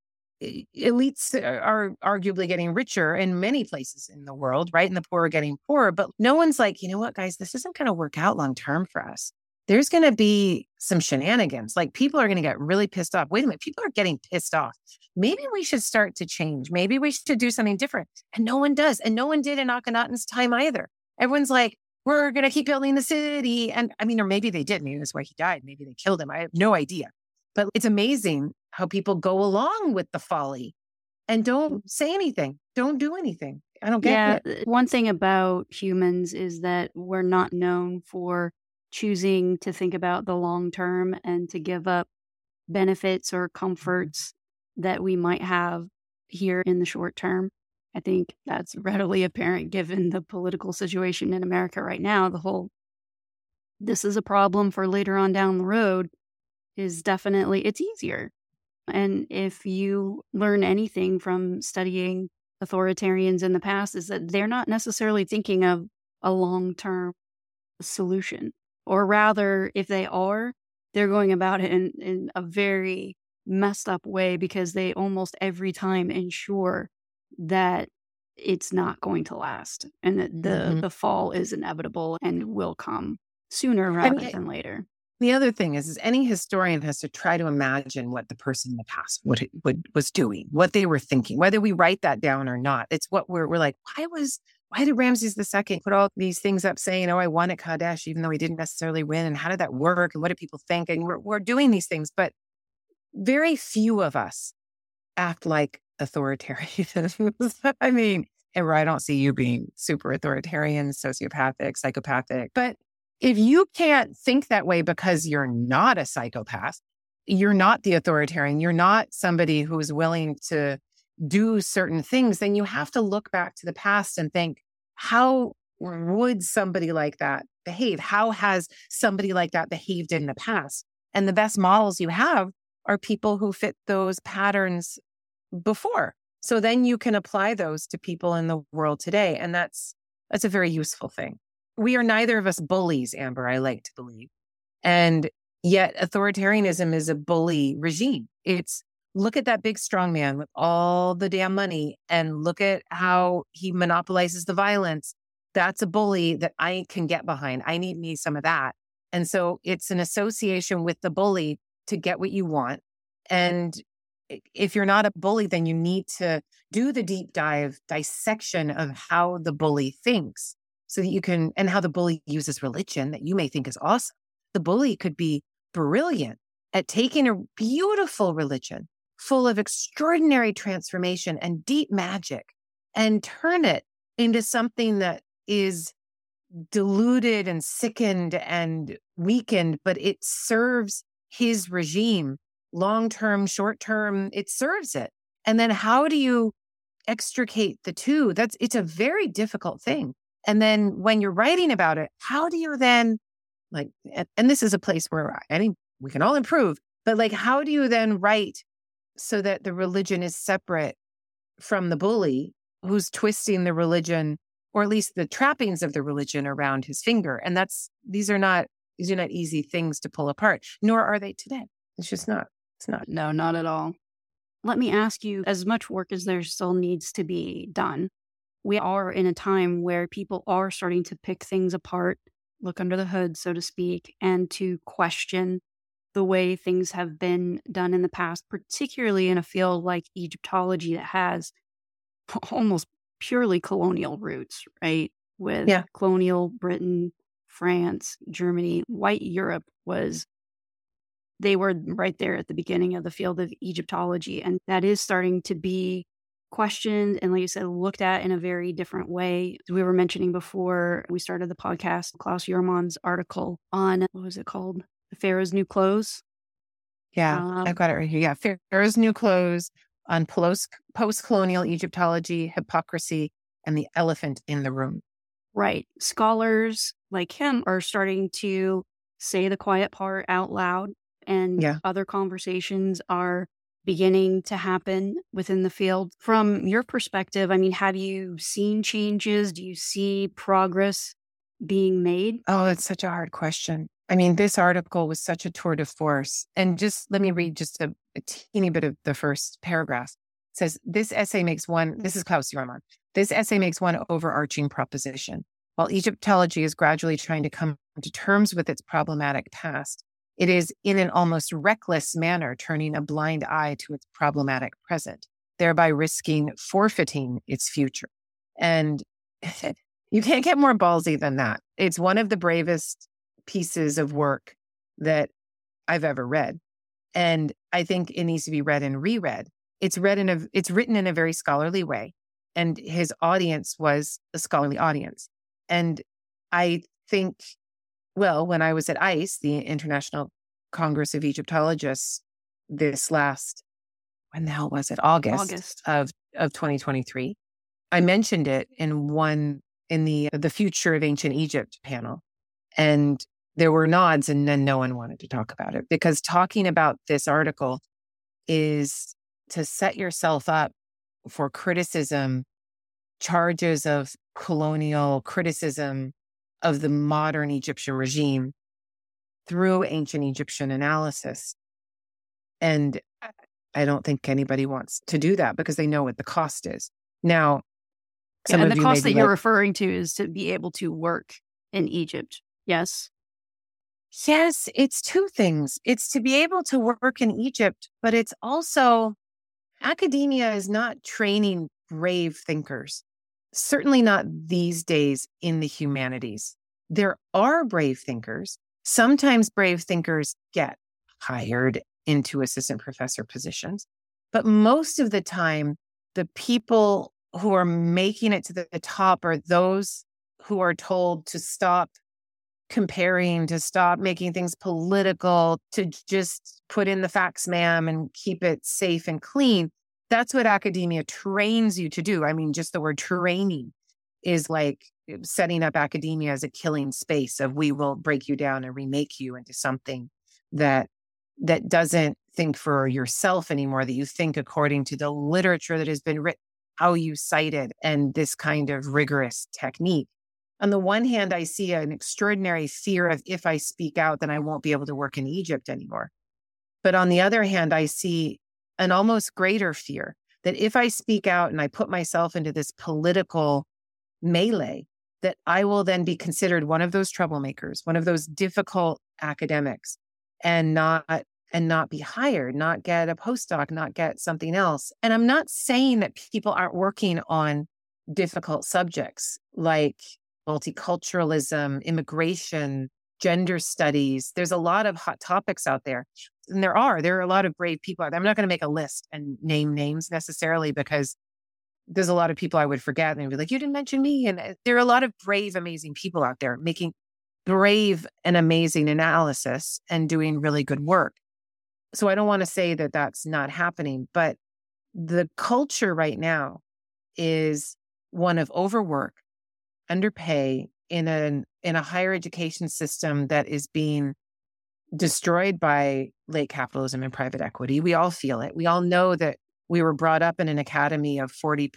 Speaker 2: elites are arguably getting richer in many places in the world, right? And the poor are getting poorer. But no one's like, you know what, guys, this isn't going to work out long term for us. There's going to be some shenanigans. Like people are going to get really pissed off. Wait a minute, people are getting pissed off. Maybe we should start to change. Maybe we should do something different. And no one does. And no one did in Akhenaten's time either. Everyone's like, we're going to keep building the city. And I mean, or maybe they did. Maybe that's why he died. Maybe they killed him. I have no idea. But it's amazing how people go along with the folly and don't say anything, don't do anything. I don't get
Speaker 3: yeah,
Speaker 2: it.
Speaker 3: One thing about humans is that we're not known for choosing to think about the long term and to give up benefits or
Speaker 2: Mm-hmm.
Speaker 3: comforts that we might have here in the short term. I think that's readily apparent given the political situation in America right now. The whole this is a problem for later on down the road is definitely it's easier. And if you learn anything from studying authoritarians in the past is that they're not necessarily thinking of a long-term solution. Or rather, if they are, they're going about it in, in a very messed up way because they almost every time ensure that it's not going to last and that the,
Speaker 2: Mhm.
Speaker 3: the fall is inevitable and will come sooner rather
Speaker 2: mean,
Speaker 3: than later.
Speaker 2: The other thing is, is any historian has to try to imagine what the person in the past would, would was doing, what they were thinking, whether we write that down or not. It's what we're we're like. Why was why did Ramses II put all these things up saying, "Oh, I won at Kadesh," even though he didn't necessarily win? And how did that work? And what did people think? And we're we're doing these things, but very few of us act like authoritarians. I mean, and I don't see you being super authoritarian, sociopathic, psychopathic, but if you can't think that way because you're not a psychopath, you're not the authoritarian, you're not somebody who's willing to do certain things, then you have to look back to the past and think, how would somebody like that behave? How has somebody like that behaved in the past? And the best models you have are people who fit those patterns before. So then you can apply those to people in the world today. And that's that's a very useful thing we are neither of us bullies, Amber, I like to believe. And yet authoritarianism is a bully regime. It's look at that big strong man with all the damn money and look at how he monopolizes the violence. That's a bully that I can get behind. I need me some of that. And so it's an association with the bully to get what you want. And if you're not a bully, then you need to do the deep dive dissection of how the bully thinks so that you can, and how the bully uses religion that you may think is awesome. The bully could be brilliant at taking a beautiful religion full of extraordinary transformation and deep magic and turn it into something that is diluted and sickened and weakened, but it serves his regime long term, short term, it serves it. And then how do you extricate the two? That's it's a very difficult thing. And then when you're writing about it, how do you then like, and this is a place where I think we can all improve, but like, how do you then write so that the religion is separate from the bully who's twisting the religion or at least the trappings of the religion around his finger? And that's, these are not, these are not easy things to pull apart, nor are they today. It's just not, it's not.
Speaker 3: No, not at all. Let me ask you as much work as there still needs to be done we are in a time where people are starting to pick things apart, look under the hood, so to speak, and to question the way things have been done in the past, particularly in a field like Egyptology that has almost purely colonial roots, right? With
Speaker 2: yeah.
Speaker 3: colonial Britain, France, Germany, white Europe was they were right there at the beginning of the field of Egyptology. And that is starting to be questioned and, like you said, looked at in a very different way. We were mentioning before we started the podcast, Claus Jurman's article on what was it called? The Pharaoh's New Clothes.
Speaker 2: Yeah, um, I've got it right here. Yeah, Pharaoh's New Clothes on post colonial Egyptology, hypocrisy, and the elephant in the room.
Speaker 3: Right. Scholars like him are starting to say the quiet part out loud, and
Speaker 2: yeah.
Speaker 3: other conversations are beginning to happen within the field. From your perspective, I mean, have you seen changes? Do you see progress being made?
Speaker 2: Oh, it's such a hard question. I mean, this article was such a tour de force. And just let me mm-hmm. read just a, a teeny bit of the first paragraph. It says, This essay makes one, this is Claus Jurman. This essay makes one overarching proposition. While Egyptology is gradually trying to come to terms with its problematic past, it is in an almost reckless manner turning a blind eye to its problematic present, thereby risking forfeiting its future. And you can't get more ballsy than that. It's one of the bravest pieces of work that I've ever read. And I think it needs to be read and reread. It's read in a it's written in a very scholarly way. And his audience was a scholarly audience. And I think, well, when I was at ICE, the International Congress of Egyptologists, this last when the hell was it? August,
Speaker 3: August.
Speaker 2: of of 2023. I mentioned it in one in the the future of ancient Egypt panel. And there were nods and then no one wanted to talk about it because talking about this article is to set yourself up for criticism, charges of colonial criticism of the modern Egyptian regime through ancient Egyptian analysis. And I don't think anybody wants to do that because they know what the cost is. Now,
Speaker 3: yeah, and the cost that you're referring to is to be able to work in Egypt. Yes.
Speaker 2: Yes, it's two things. It's to be able to work in Egypt, but it's also academia is not training brave thinkers. Certainly not these days in the humanities. There are brave thinkers. Sometimes brave thinkers get hired into assistant professor positions, but most of the time, the people who are making it to the top are those who are told to stop comparing, to stop making things political, to just put in the facts, ma'am, and keep it safe and clean. That's what academia trains you to do. I mean, just the word training is like eh, setting up academia as a killing space of we will break you down and remake you into something that that doesn't think for yourself anymore that you think according to the literature that has been written how you cite it and this kind of rigorous technique on the one hand, I see an extraordinary fear of if I speak out, then I won't be able to work in Egypt anymore. But on the other hand, I see an almost greater fear that if I speak out and I put myself into this political melee, that I will then be considered one of those troublemakers, one of those difficult academics, and not and not be hired, not get a postdoc, not get something else. And I'm not saying that people aren't working on difficult subjects like multiculturalism, immigration, gender studies. There's a lot of hot topics out there. And there are, there are a lot of brave people. Out there. I'm not going to make a list and name names necessarily because there's a lot of people I would forget and be like, you didn't mention me. And uh, there are a lot of brave, amazing people out there making brave and amazing analysis and doing really good work. So I don't want to say that that's not happening, but the culture right now is one of overwork, underpay in a in a higher education system that is being destroyed by late capitalism and private equity. We all feel it. We all know that we were brought up in an academy of 40%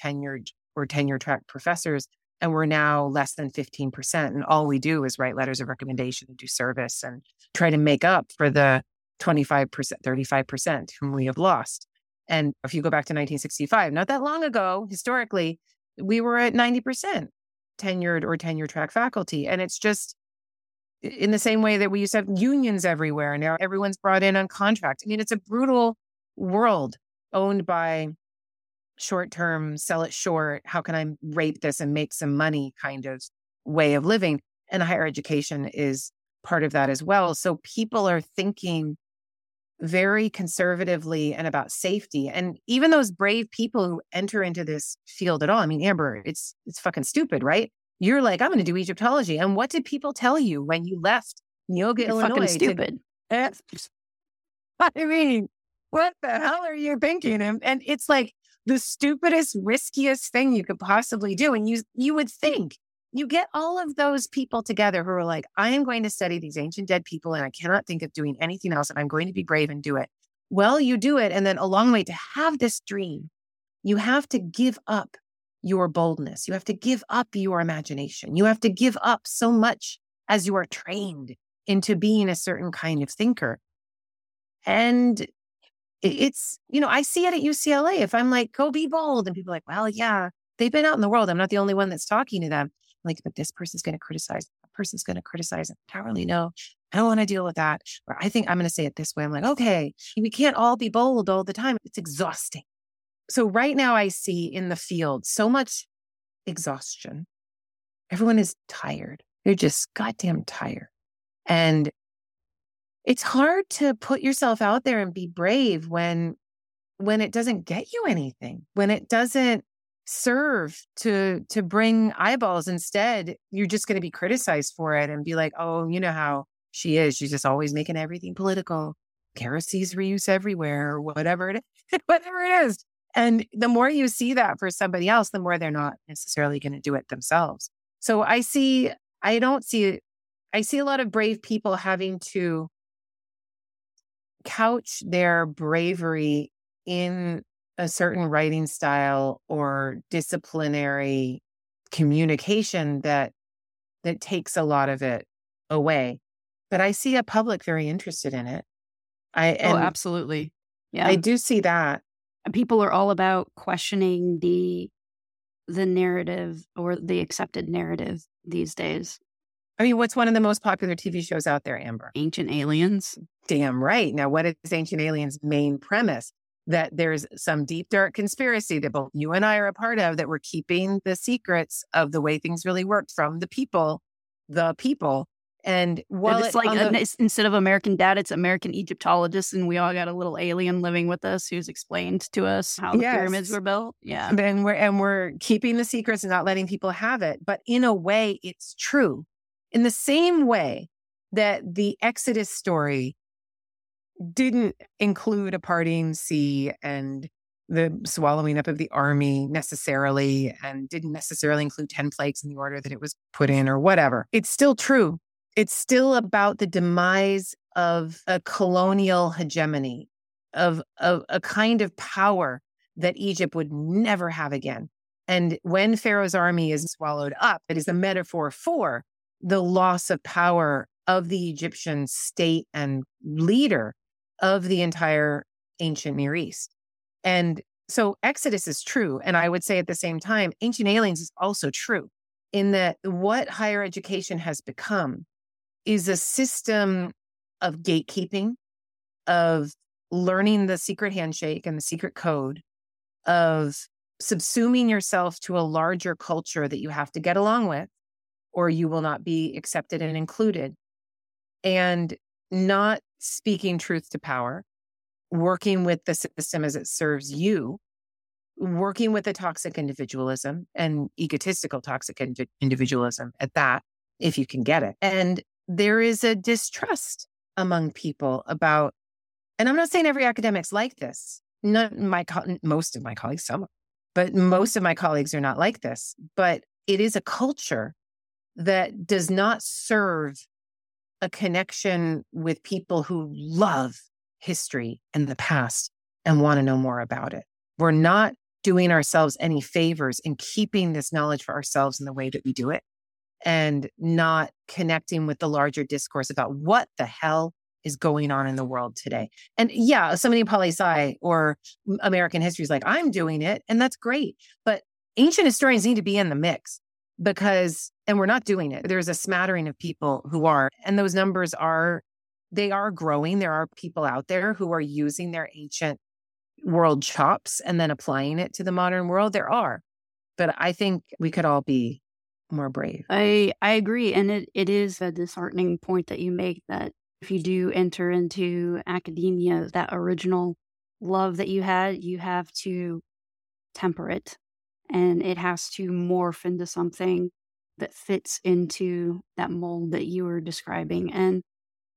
Speaker 2: tenured or tenure track professors, and we're now less than 15%. And all we do is write letters of recommendation and do service and try to make up for the 25%, 35% whom we have lost. And if you go back to 1965, not that long ago, historically, we were at 90% tenured or tenure track faculty. And it's just in the same way that we used to have unions everywhere. Now everyone's brought in on contract. I mean, it's a brutal world owned by short term, sell it short. How can I rape this and make some money kind of way of living? And higher education is part of that as well. So people are thinking very conservatively and about safety. And even those brave people who enter into this field at all, I mean, Amber, it's it's fucking stupid, right? You're like, I'm going to do Egyptology. And what did people tell you when you left Neoga, Illinois?
Speaker 3: Fucking stupid.
Speaker 2: To, I mean, what the hell are you thinking? And, and it's like the stupidest, riskiest thing you could possibly do. And you you would think you get all of those people together who are like, I am going to study these ancient dead people and I cannot think of doing anything else. And I'm going to be brave and do it. Well, you do it. And then along the way to have this dream, you have to give up your boldness. You have to give up your imagination. You have to give up so much as you are trained into being a certain kind of thinker. And it's, you know, I see it at UCLA. If I'm like, go be bold, and people are like, well, yeah, they've been out in the world. I'm not the only one that's talking to them. Like, but this person's going to criticize, that person's going to criticize. I don't really know. I don't want to deal with that. Or I think I'm going to say it this way. I'm like, okay, we can't all be bold all the time. It's exhausting. So right now I see in the field so much exhaustion. Everyone is tired. They're just goddamn tired. And it's hard to put yourself out there and be brave when when it doesn't get you anything when it doesn't serve to to bring eyeballs instead you're just going to be criticized for it and be like oh you know how she is she's just always making everything political Kara sees reuse everywhere or whatever it is whatever it is. And the more you see that for somebody else the more they're not necessarily going to do it themselves. So i see i don't see i see a lot of brave people having to couch their bravery in a certain writing style or disciplinary communication that that takes a lot of it away but i see a public very interested in it i
Speaker 3: oh absolutely
Speaker 2: yeah i do see that
Speaker 3: people are all about questioning the the narrative or the accepted narrative these days
Speaker 2: I mean, what's one of the most popular TV shows out there, Amber?
Speaker 3: Ancient Aliens.
Speaker 2: Damn right. Now, what is Ancient Aliens' main premise? That there's some deep, dark conspiracy that both you and I are a part of, that we're keeping the secrets of the way things really worked from the people, the people. And
Speaker 3: well, it's like uh, the, instead of American dad, it's American Egyptologists, and we all got a little alien living with us who's explained to us how the yes. pyramids were built. Yeah,
Speaker 2: and we're and we're keeping the secrets and not letting people have it. But in a way, it's true in the same way that the Exodus story didn't include a parting sea and the swallowing up of the army necessarily, and didn't necessarily include 10 plagues in the order that it was put in or whatever. It's still true. It's still about the demise of a colonial hegemony, of, of a kind of power that Egypt would never have again. And when Pharaoh's army is swallowed up, it is a metaphor for the loss of power of the Egyptian state and leader of the entire ancient Near East. And so Exodus is true. And I would say at the same time, Ancient Aliens is also true in that what higher education has become is a system of gatekeeping, of learning the secret handshake and the secret code, of subsuming yourself to a larger culture that you have to get along with or you will not be accepted and included. And not speaking truth to power, working with the system as it serves you, working with the toxic individualism and egotistical toxic individualism at that, if you can get it. And there is a distrust among people about, and I'm not saying every academic's like this. Not my most of my colleagues, some, but most of my colleagues are not like this. But it is a culture that does not serve a connection with people who love history and the past and want to know more about it. We're not doing ourselves any favors in keeping this knowledge for ourselves in the way that we do it and not connecting with the larger discourse about what the hell is going on in the world today. And yeah, somebody in poli sci or American history is like, I'm doing it, and that's great. But ancient historians need to be in the mix because and we're not doing it. There's a smattering of people who are and those numbers are they are growing. There are people out there who are using their ancient world chops and then applying it to the modern world. There are but i think we could all be more brave.
Speaker 3: I i agree and it, it is a disheartening point that you make that if you do enter into academia that original love that you had you have to temper it and it has to morph into something that fits into that mold that you were describing. And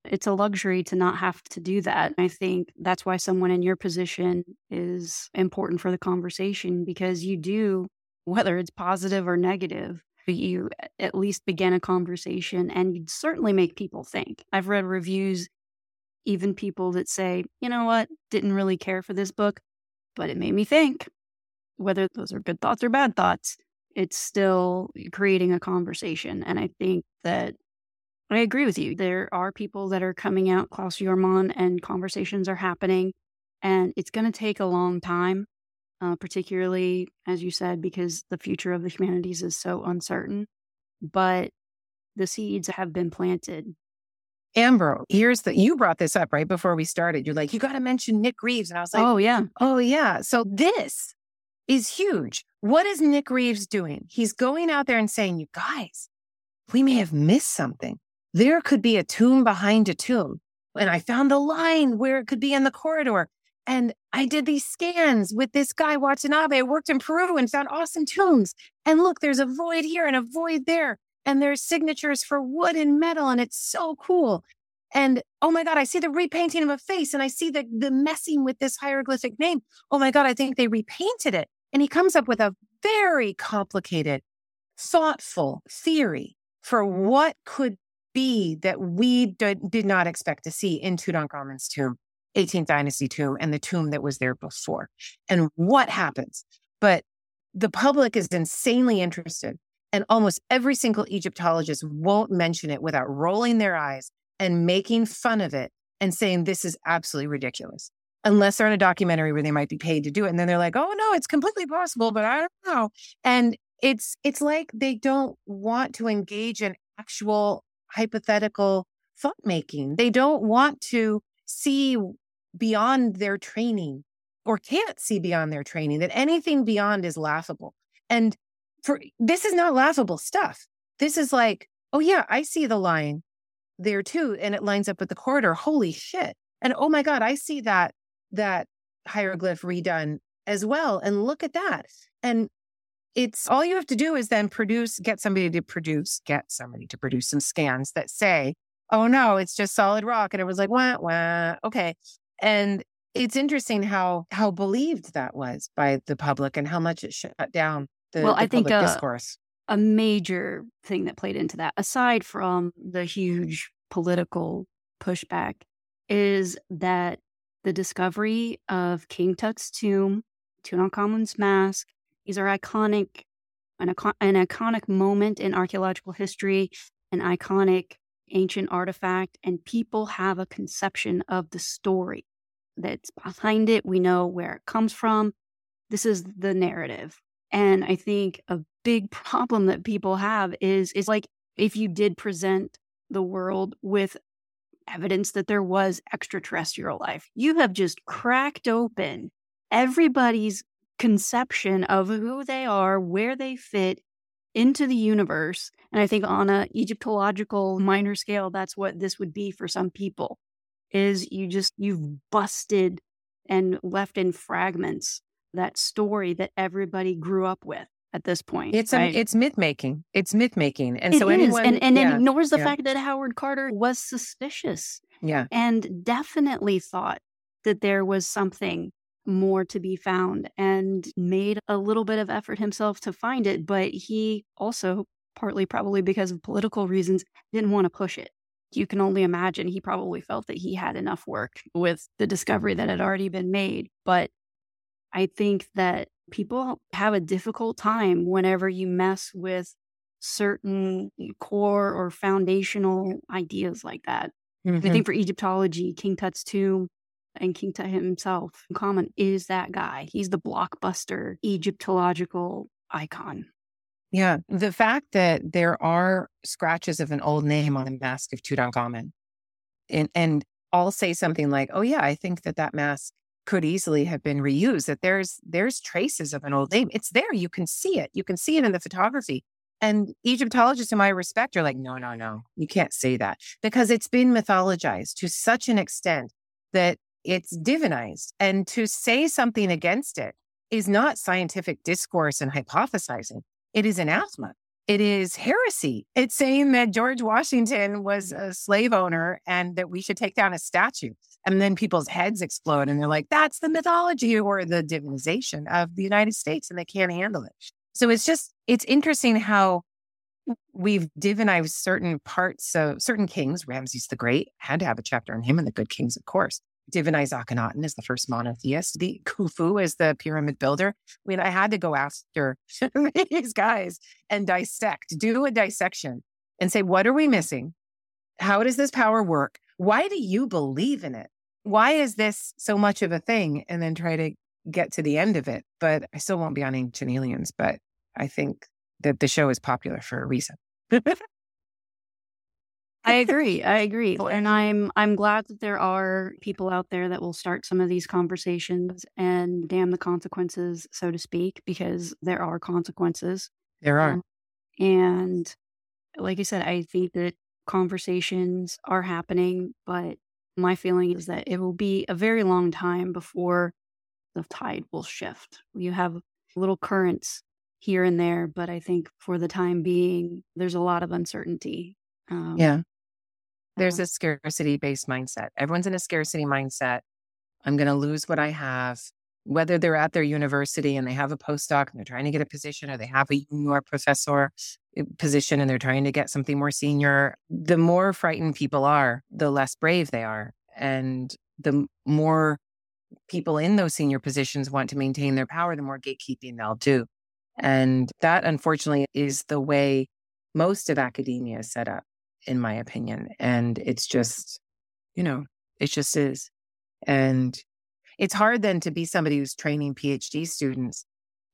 Speaker 3: it's a luxury to not have to do that. I think that's why someone in your position is important for the conversation because you do, whether it's positive or negative, you at least begin a conversation and you'd certainly make people think. I've read reviews, even people that say, you know what, didn't really care for this book, but it made me think whether those are good thoughts or bad thoughts, it's still creating a conversation. And I think that I agree with you. There are people that are coming out, Claus Jurman, and conversations are happening. And it's going to take a long time, uh, particularly, as you said, because the future of the humanities is so uncertain. But the seeds have been planted.
Speaker 2: Amber, here's the you brought this up right before we started. You're like, you got to mention Nick Reeves. And I was like,
Speaker 3: oh, yeah.
Speaker 2: Oh, yeah. So this is huge. What is Nick Reeves doing? He's going out there and saying, you guys, we may have missed something there could be a tomb behind a tomb. And I found the line where it could be in the corridor. And I did these scans with this guy, Watanabe. I worked in Peru and found awesome tombs. And look, there's a void here and a void there. And there's signatures for wood and metal. And it's so cool. And oh my God, I see the repainting of a face and I see the, the messing with this hieroglyphic name. Oh my God, I think they repainted it. And he comes up with a very complicated, thoughtful theory for what could be that we did, did not expect to see in Tutankhamun's tomb, 18th dynasty tomb, and the tomb that was there before. And what happens? But the public is insanely interested. And almost every single Egyptologist won't mention it without rolling their eyes and making fun of it and saying, this is absolutely ridiculous. Unless they're in a documentary where they might be paid to do it. And then they're like, oh no, it's completely possible, but I don't know. And it's it's like they don't want to engage in actual hypothetical thought making. They don't want to see beyond their training or can't see beyond their training, that anything beyond is laughable. And for this is not laughable stuff. This is like, oh yeah, I see the line there too. And it lines up with the corridor. Holy shit. And oh my God, I see that that hieroglyph redone as well. And look at that. And it's all you have to do is then produce, get somebody to produce, get somebody to produce some scans that say, oh no, it's just solid rock. And it was like, wah, wah. Okay. And it's interesting how how believed that was by the public and how much it shut down the,
Speaker 3: well,
Speaker 2: the
Speaker 3: I think
Speaker 2: uh,
Speaker 3: discourse. A major thing that played into that, aside from the huge political pushback, is that the discovery of King Tut's tomb, Tutankhamun's mask, these are iconic, an, an iconic moment in archaeological history, an iconic ancient artifact, and people have a conception of the story that's behind it. We know where it comes from. This is the narrative. And I think a big problem that people have is is like if you did present the world with evidence that there was extraterrestrial life, you have just cracked open everybody's conception of who they are, where they fit into the universe. And I think on a Egyptological minor scale, that's what this would be for some people is you just you've busted and left in fragments that story that everybody grew up with at this point.
Speaker 2: It's um,
Speaker 3: right?
Speaker 2: a, it's myth making. It's myth making, and
Speaker 3: it
Speaker 2: so
Speaker 3: is.
Speaker 2: anyone
Speaker 3: and, and
Speaker 2: yeah,
Speaker 3: ignores the
Speaker 2: yeah.
Speaker 3: fact that Howard Carter was suspicious
Speaker 2: yeah
Speaker 3: and definitely thought that there was something more to be found and made a little bit of effort himself to find it. But he also, partly probably because of political reasons, didn't want to push it. You can only imagine he probably felt that he had enough work with the discovery that had already been made. But I think that people have a difficult time whenever you mess with certain core or foundational ideas like that.
Speaker 2: Mm-hmm.
Speaker 3: I think for Egyptology, King Tut's tomb and King Tut himself, Common, is that guy. He's the blockbuster Egyptological icon.
Speaker 2: Yeah. The fact that there are scratches of an old name on the mask of Tutankhamun, and, and I'll say something like, oh, yeah, I think that that mask could easily have been reused, that there's there's traces of an old name. It's there. You can see it. You can see it in the photography. And Egyptologists, in my respect, are like, no, no, no, you can't say that because it's been mythologized to such an extent that it's divinized. And to say something against it is not scientific discourse and hypothesizing. It is anathema. It is heresy. It's saying that George Washington was a slave owner and that we should take down a statue. And then people's heads explode and they're like, that's the mythology or the divinization of the United States and they can't handle it. So it's just, it's interesting how we've divinized certain parts of certain kings. Ramses the Great had to have a chapter on him and the good kings, of course. Divinize Akhenaten is the first monotheist. The Khufu is the pyramid builder. I mean, I had to go after these guys and dissect, do a dissection and say, what are we missing? How does this power work? Why do you believe in it? Why is this so much of a thing? And then try to get to the end of it. But I still won't be on Ancient Aliens, but I think that the show is popular for a reason.
Speaker 3: I agree. I agree. And I'm I'm glad that there are people out there that will start some of these conversations and damn the consequences, so to speak, because there are consequences.
Speaker 2: There are.
Speaker 3: Um, and like I said, I think that conversations are happening, but my feeling is that it will be a very long time before the tide will shift. You have little currents here and there, but I think for the time being, there's a lot of uncertainty.
Speaker 2: Um, yeah. There's a scarcity based mindset. Everyone's in a scarcity mindset. I'm going to lose what I have, whether they're at their university and they have a postdoc and they're trying to get a position or they have a junior professor eh, position and they're trying to get something more senior. The more frightened people are, the less brave they are. And the more people in those senior positions want to maintain their power, the more gatekeeping they'll do. And that, unfortunately, is the way most of academia is set up in my opinion. And it's just, you know, it just is. And it's hard then to be somebody who's training PhD students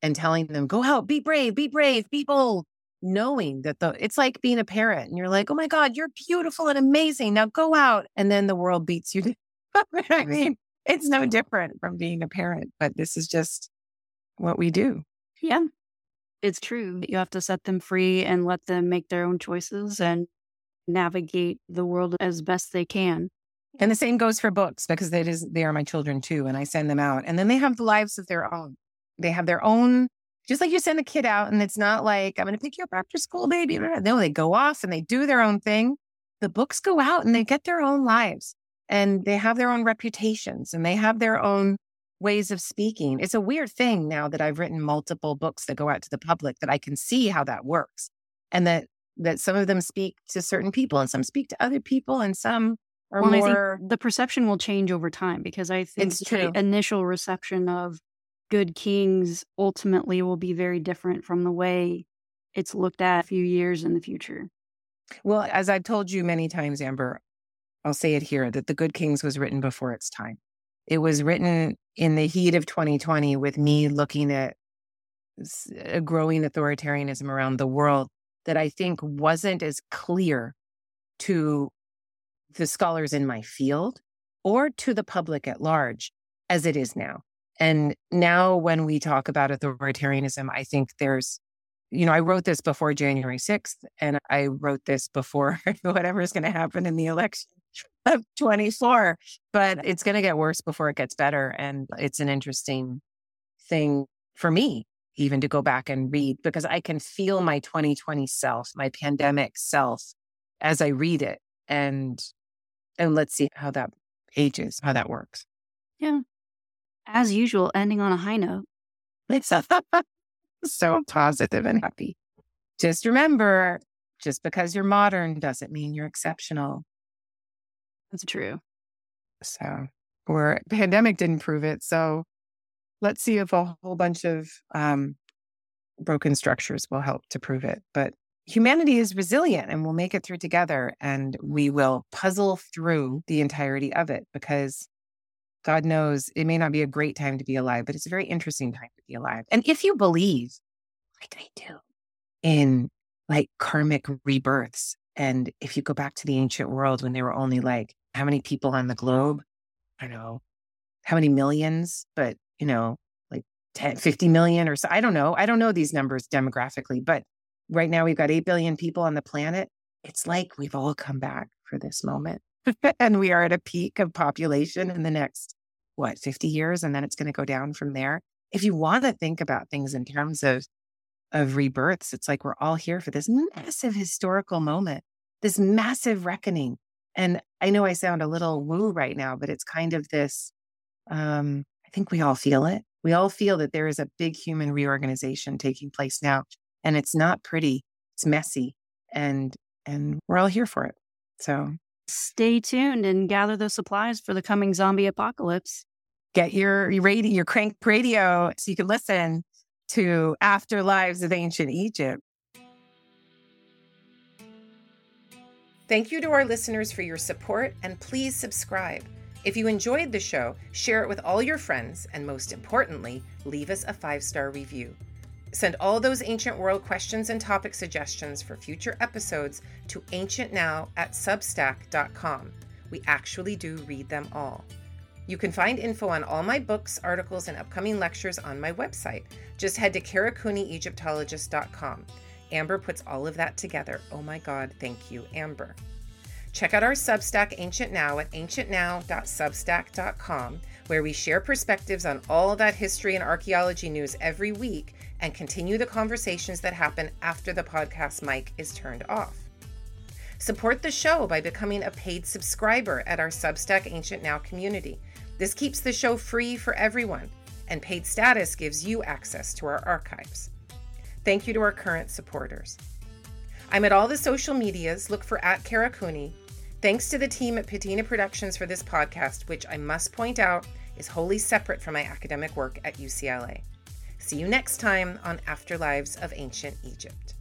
Speaker 2: and telling them, go out, be brave, be brave, be bold, knowing that the it's like being a parent and you're like, oh my God, you're beautiful and amazing. Now go out. And then the world beats you. I mean, it's no different from being a parent, but this is just what we do.
Speaker 3: Yeah. It's true. You have to set them free and let them make their own choices and navigate the world as best they can.
Speaker 2: And the same goes for books because they is they are my children too, and I send them out, and then they have the lives of their own. They have their own, just like you send a kid out, and it's not like I'm going to pick you up after school, baby. No, they go off and they do their own thing. The books go out and they get their own lives, and they have their own reputations, and they have their own ways of speaking. It's a weird thing now that I've written multiple books that go out to the public that I can see how that works, and that that some of them speak to certain people and some speak to other people and some are well, more
Speaker 3: the perception will change over time because I think it's true. initial reception of good kings ultimately will be very different from the way it's looked at a few years in the future.
Speaker 2: Well, as I've told you many times, Amber, I'll say it here that The Good Kings was written before its time. It was written in the heat of 2020 with me looking at a uh, growing authoritarianism around the world that I think wasn't as clear to the scholars in my field or to the public at large as it is now. And now, when we talk about authoritarianism, I think there's, you know, I wrote this before January 6th, and I wrote this before whatever is going to happen in the election of 24, but it's going to get worse before it gets better. And it's an interesting thing for me even to go back and read because I can feel my 2020 self, my pandemic self as I read it. And and let's see how that ages, how that works.
Speaker 3: Yeah. As usual, ending on a high note.
Speaker 2: It's so positive and happy. Just remember, just because you're modern doesn't mean you're exceptional.
Speaker 3: That's true.
Speaker 2: So, or pandemic didn't prove it. So let's see if a whole bunch of um, broken structures will help to prove it. But humanity is resilient and we'll make it through together and we will puzzle through the entirety of it because God knows it may not be a great time to be alive, but it's a very interesting time to be alive. And if you believe, like I do, in like karmic rebirths, and if you go back to the ancient world when they were only like, how many people on the globe? I don't know, how many millions, but you know, like 10, 50 million or so. I don't know. I don't know these numbers demographically, but right now we've got 8 billion people on the planet. It's like we've all come back for this moment. and we are at a peak of population in the next, what, 50 years? And then it's going to go down from there. If you want to think about things in terms of, of rebirths, it's like we're all here for this massive historical moment, this massive reckoning. And I know I sound a little woo right now, but it's kind of this um, I think we all feel it. We all feel that there is a big human reorganization taking place now, and it's not pretty. It's messy, and and we're all here for it. So
Speaker 3: stay tuned and gather those supplies for the coming zombie apocalypse.
Speaker 2: Get your your radio, your crank radio, so you can listen to Afterlives of Ancient Egypt. Thank you to our listeners for your support and please subscribe. If you enjoyed the show, share it with all your friends and most importantly, leave us a five star review. Send all those ancient world questions and topic suggestions for future episodes to ancientnow at substack.com. We actually do read them all. You can find info on all my books, articles, and upcoming lectures on my website. Just head to karacooneyegyptologist.com. Amber puts all of that together. Oh my God, thank you, Amber. Check out our Substack Ancient Now at ancientnow.substack.com, where we share perspectives on all that history and archaeology news every week and continue the conversations that happen after the podcast mic is turned off. Support the show by becoming a paid subscriber at our Substack Ancient Now community. This keeps the show free for everyone, and paid status gives you access to our archives. Thank you to our current supporters. I'm at all the social medias. Look for at Kara Cooney. Thanks to the team at Patina Productions for this podcast, which I must point out is wholly separate from my academic work at UCLA. See you next time on Afterlives of Ancient Egypt.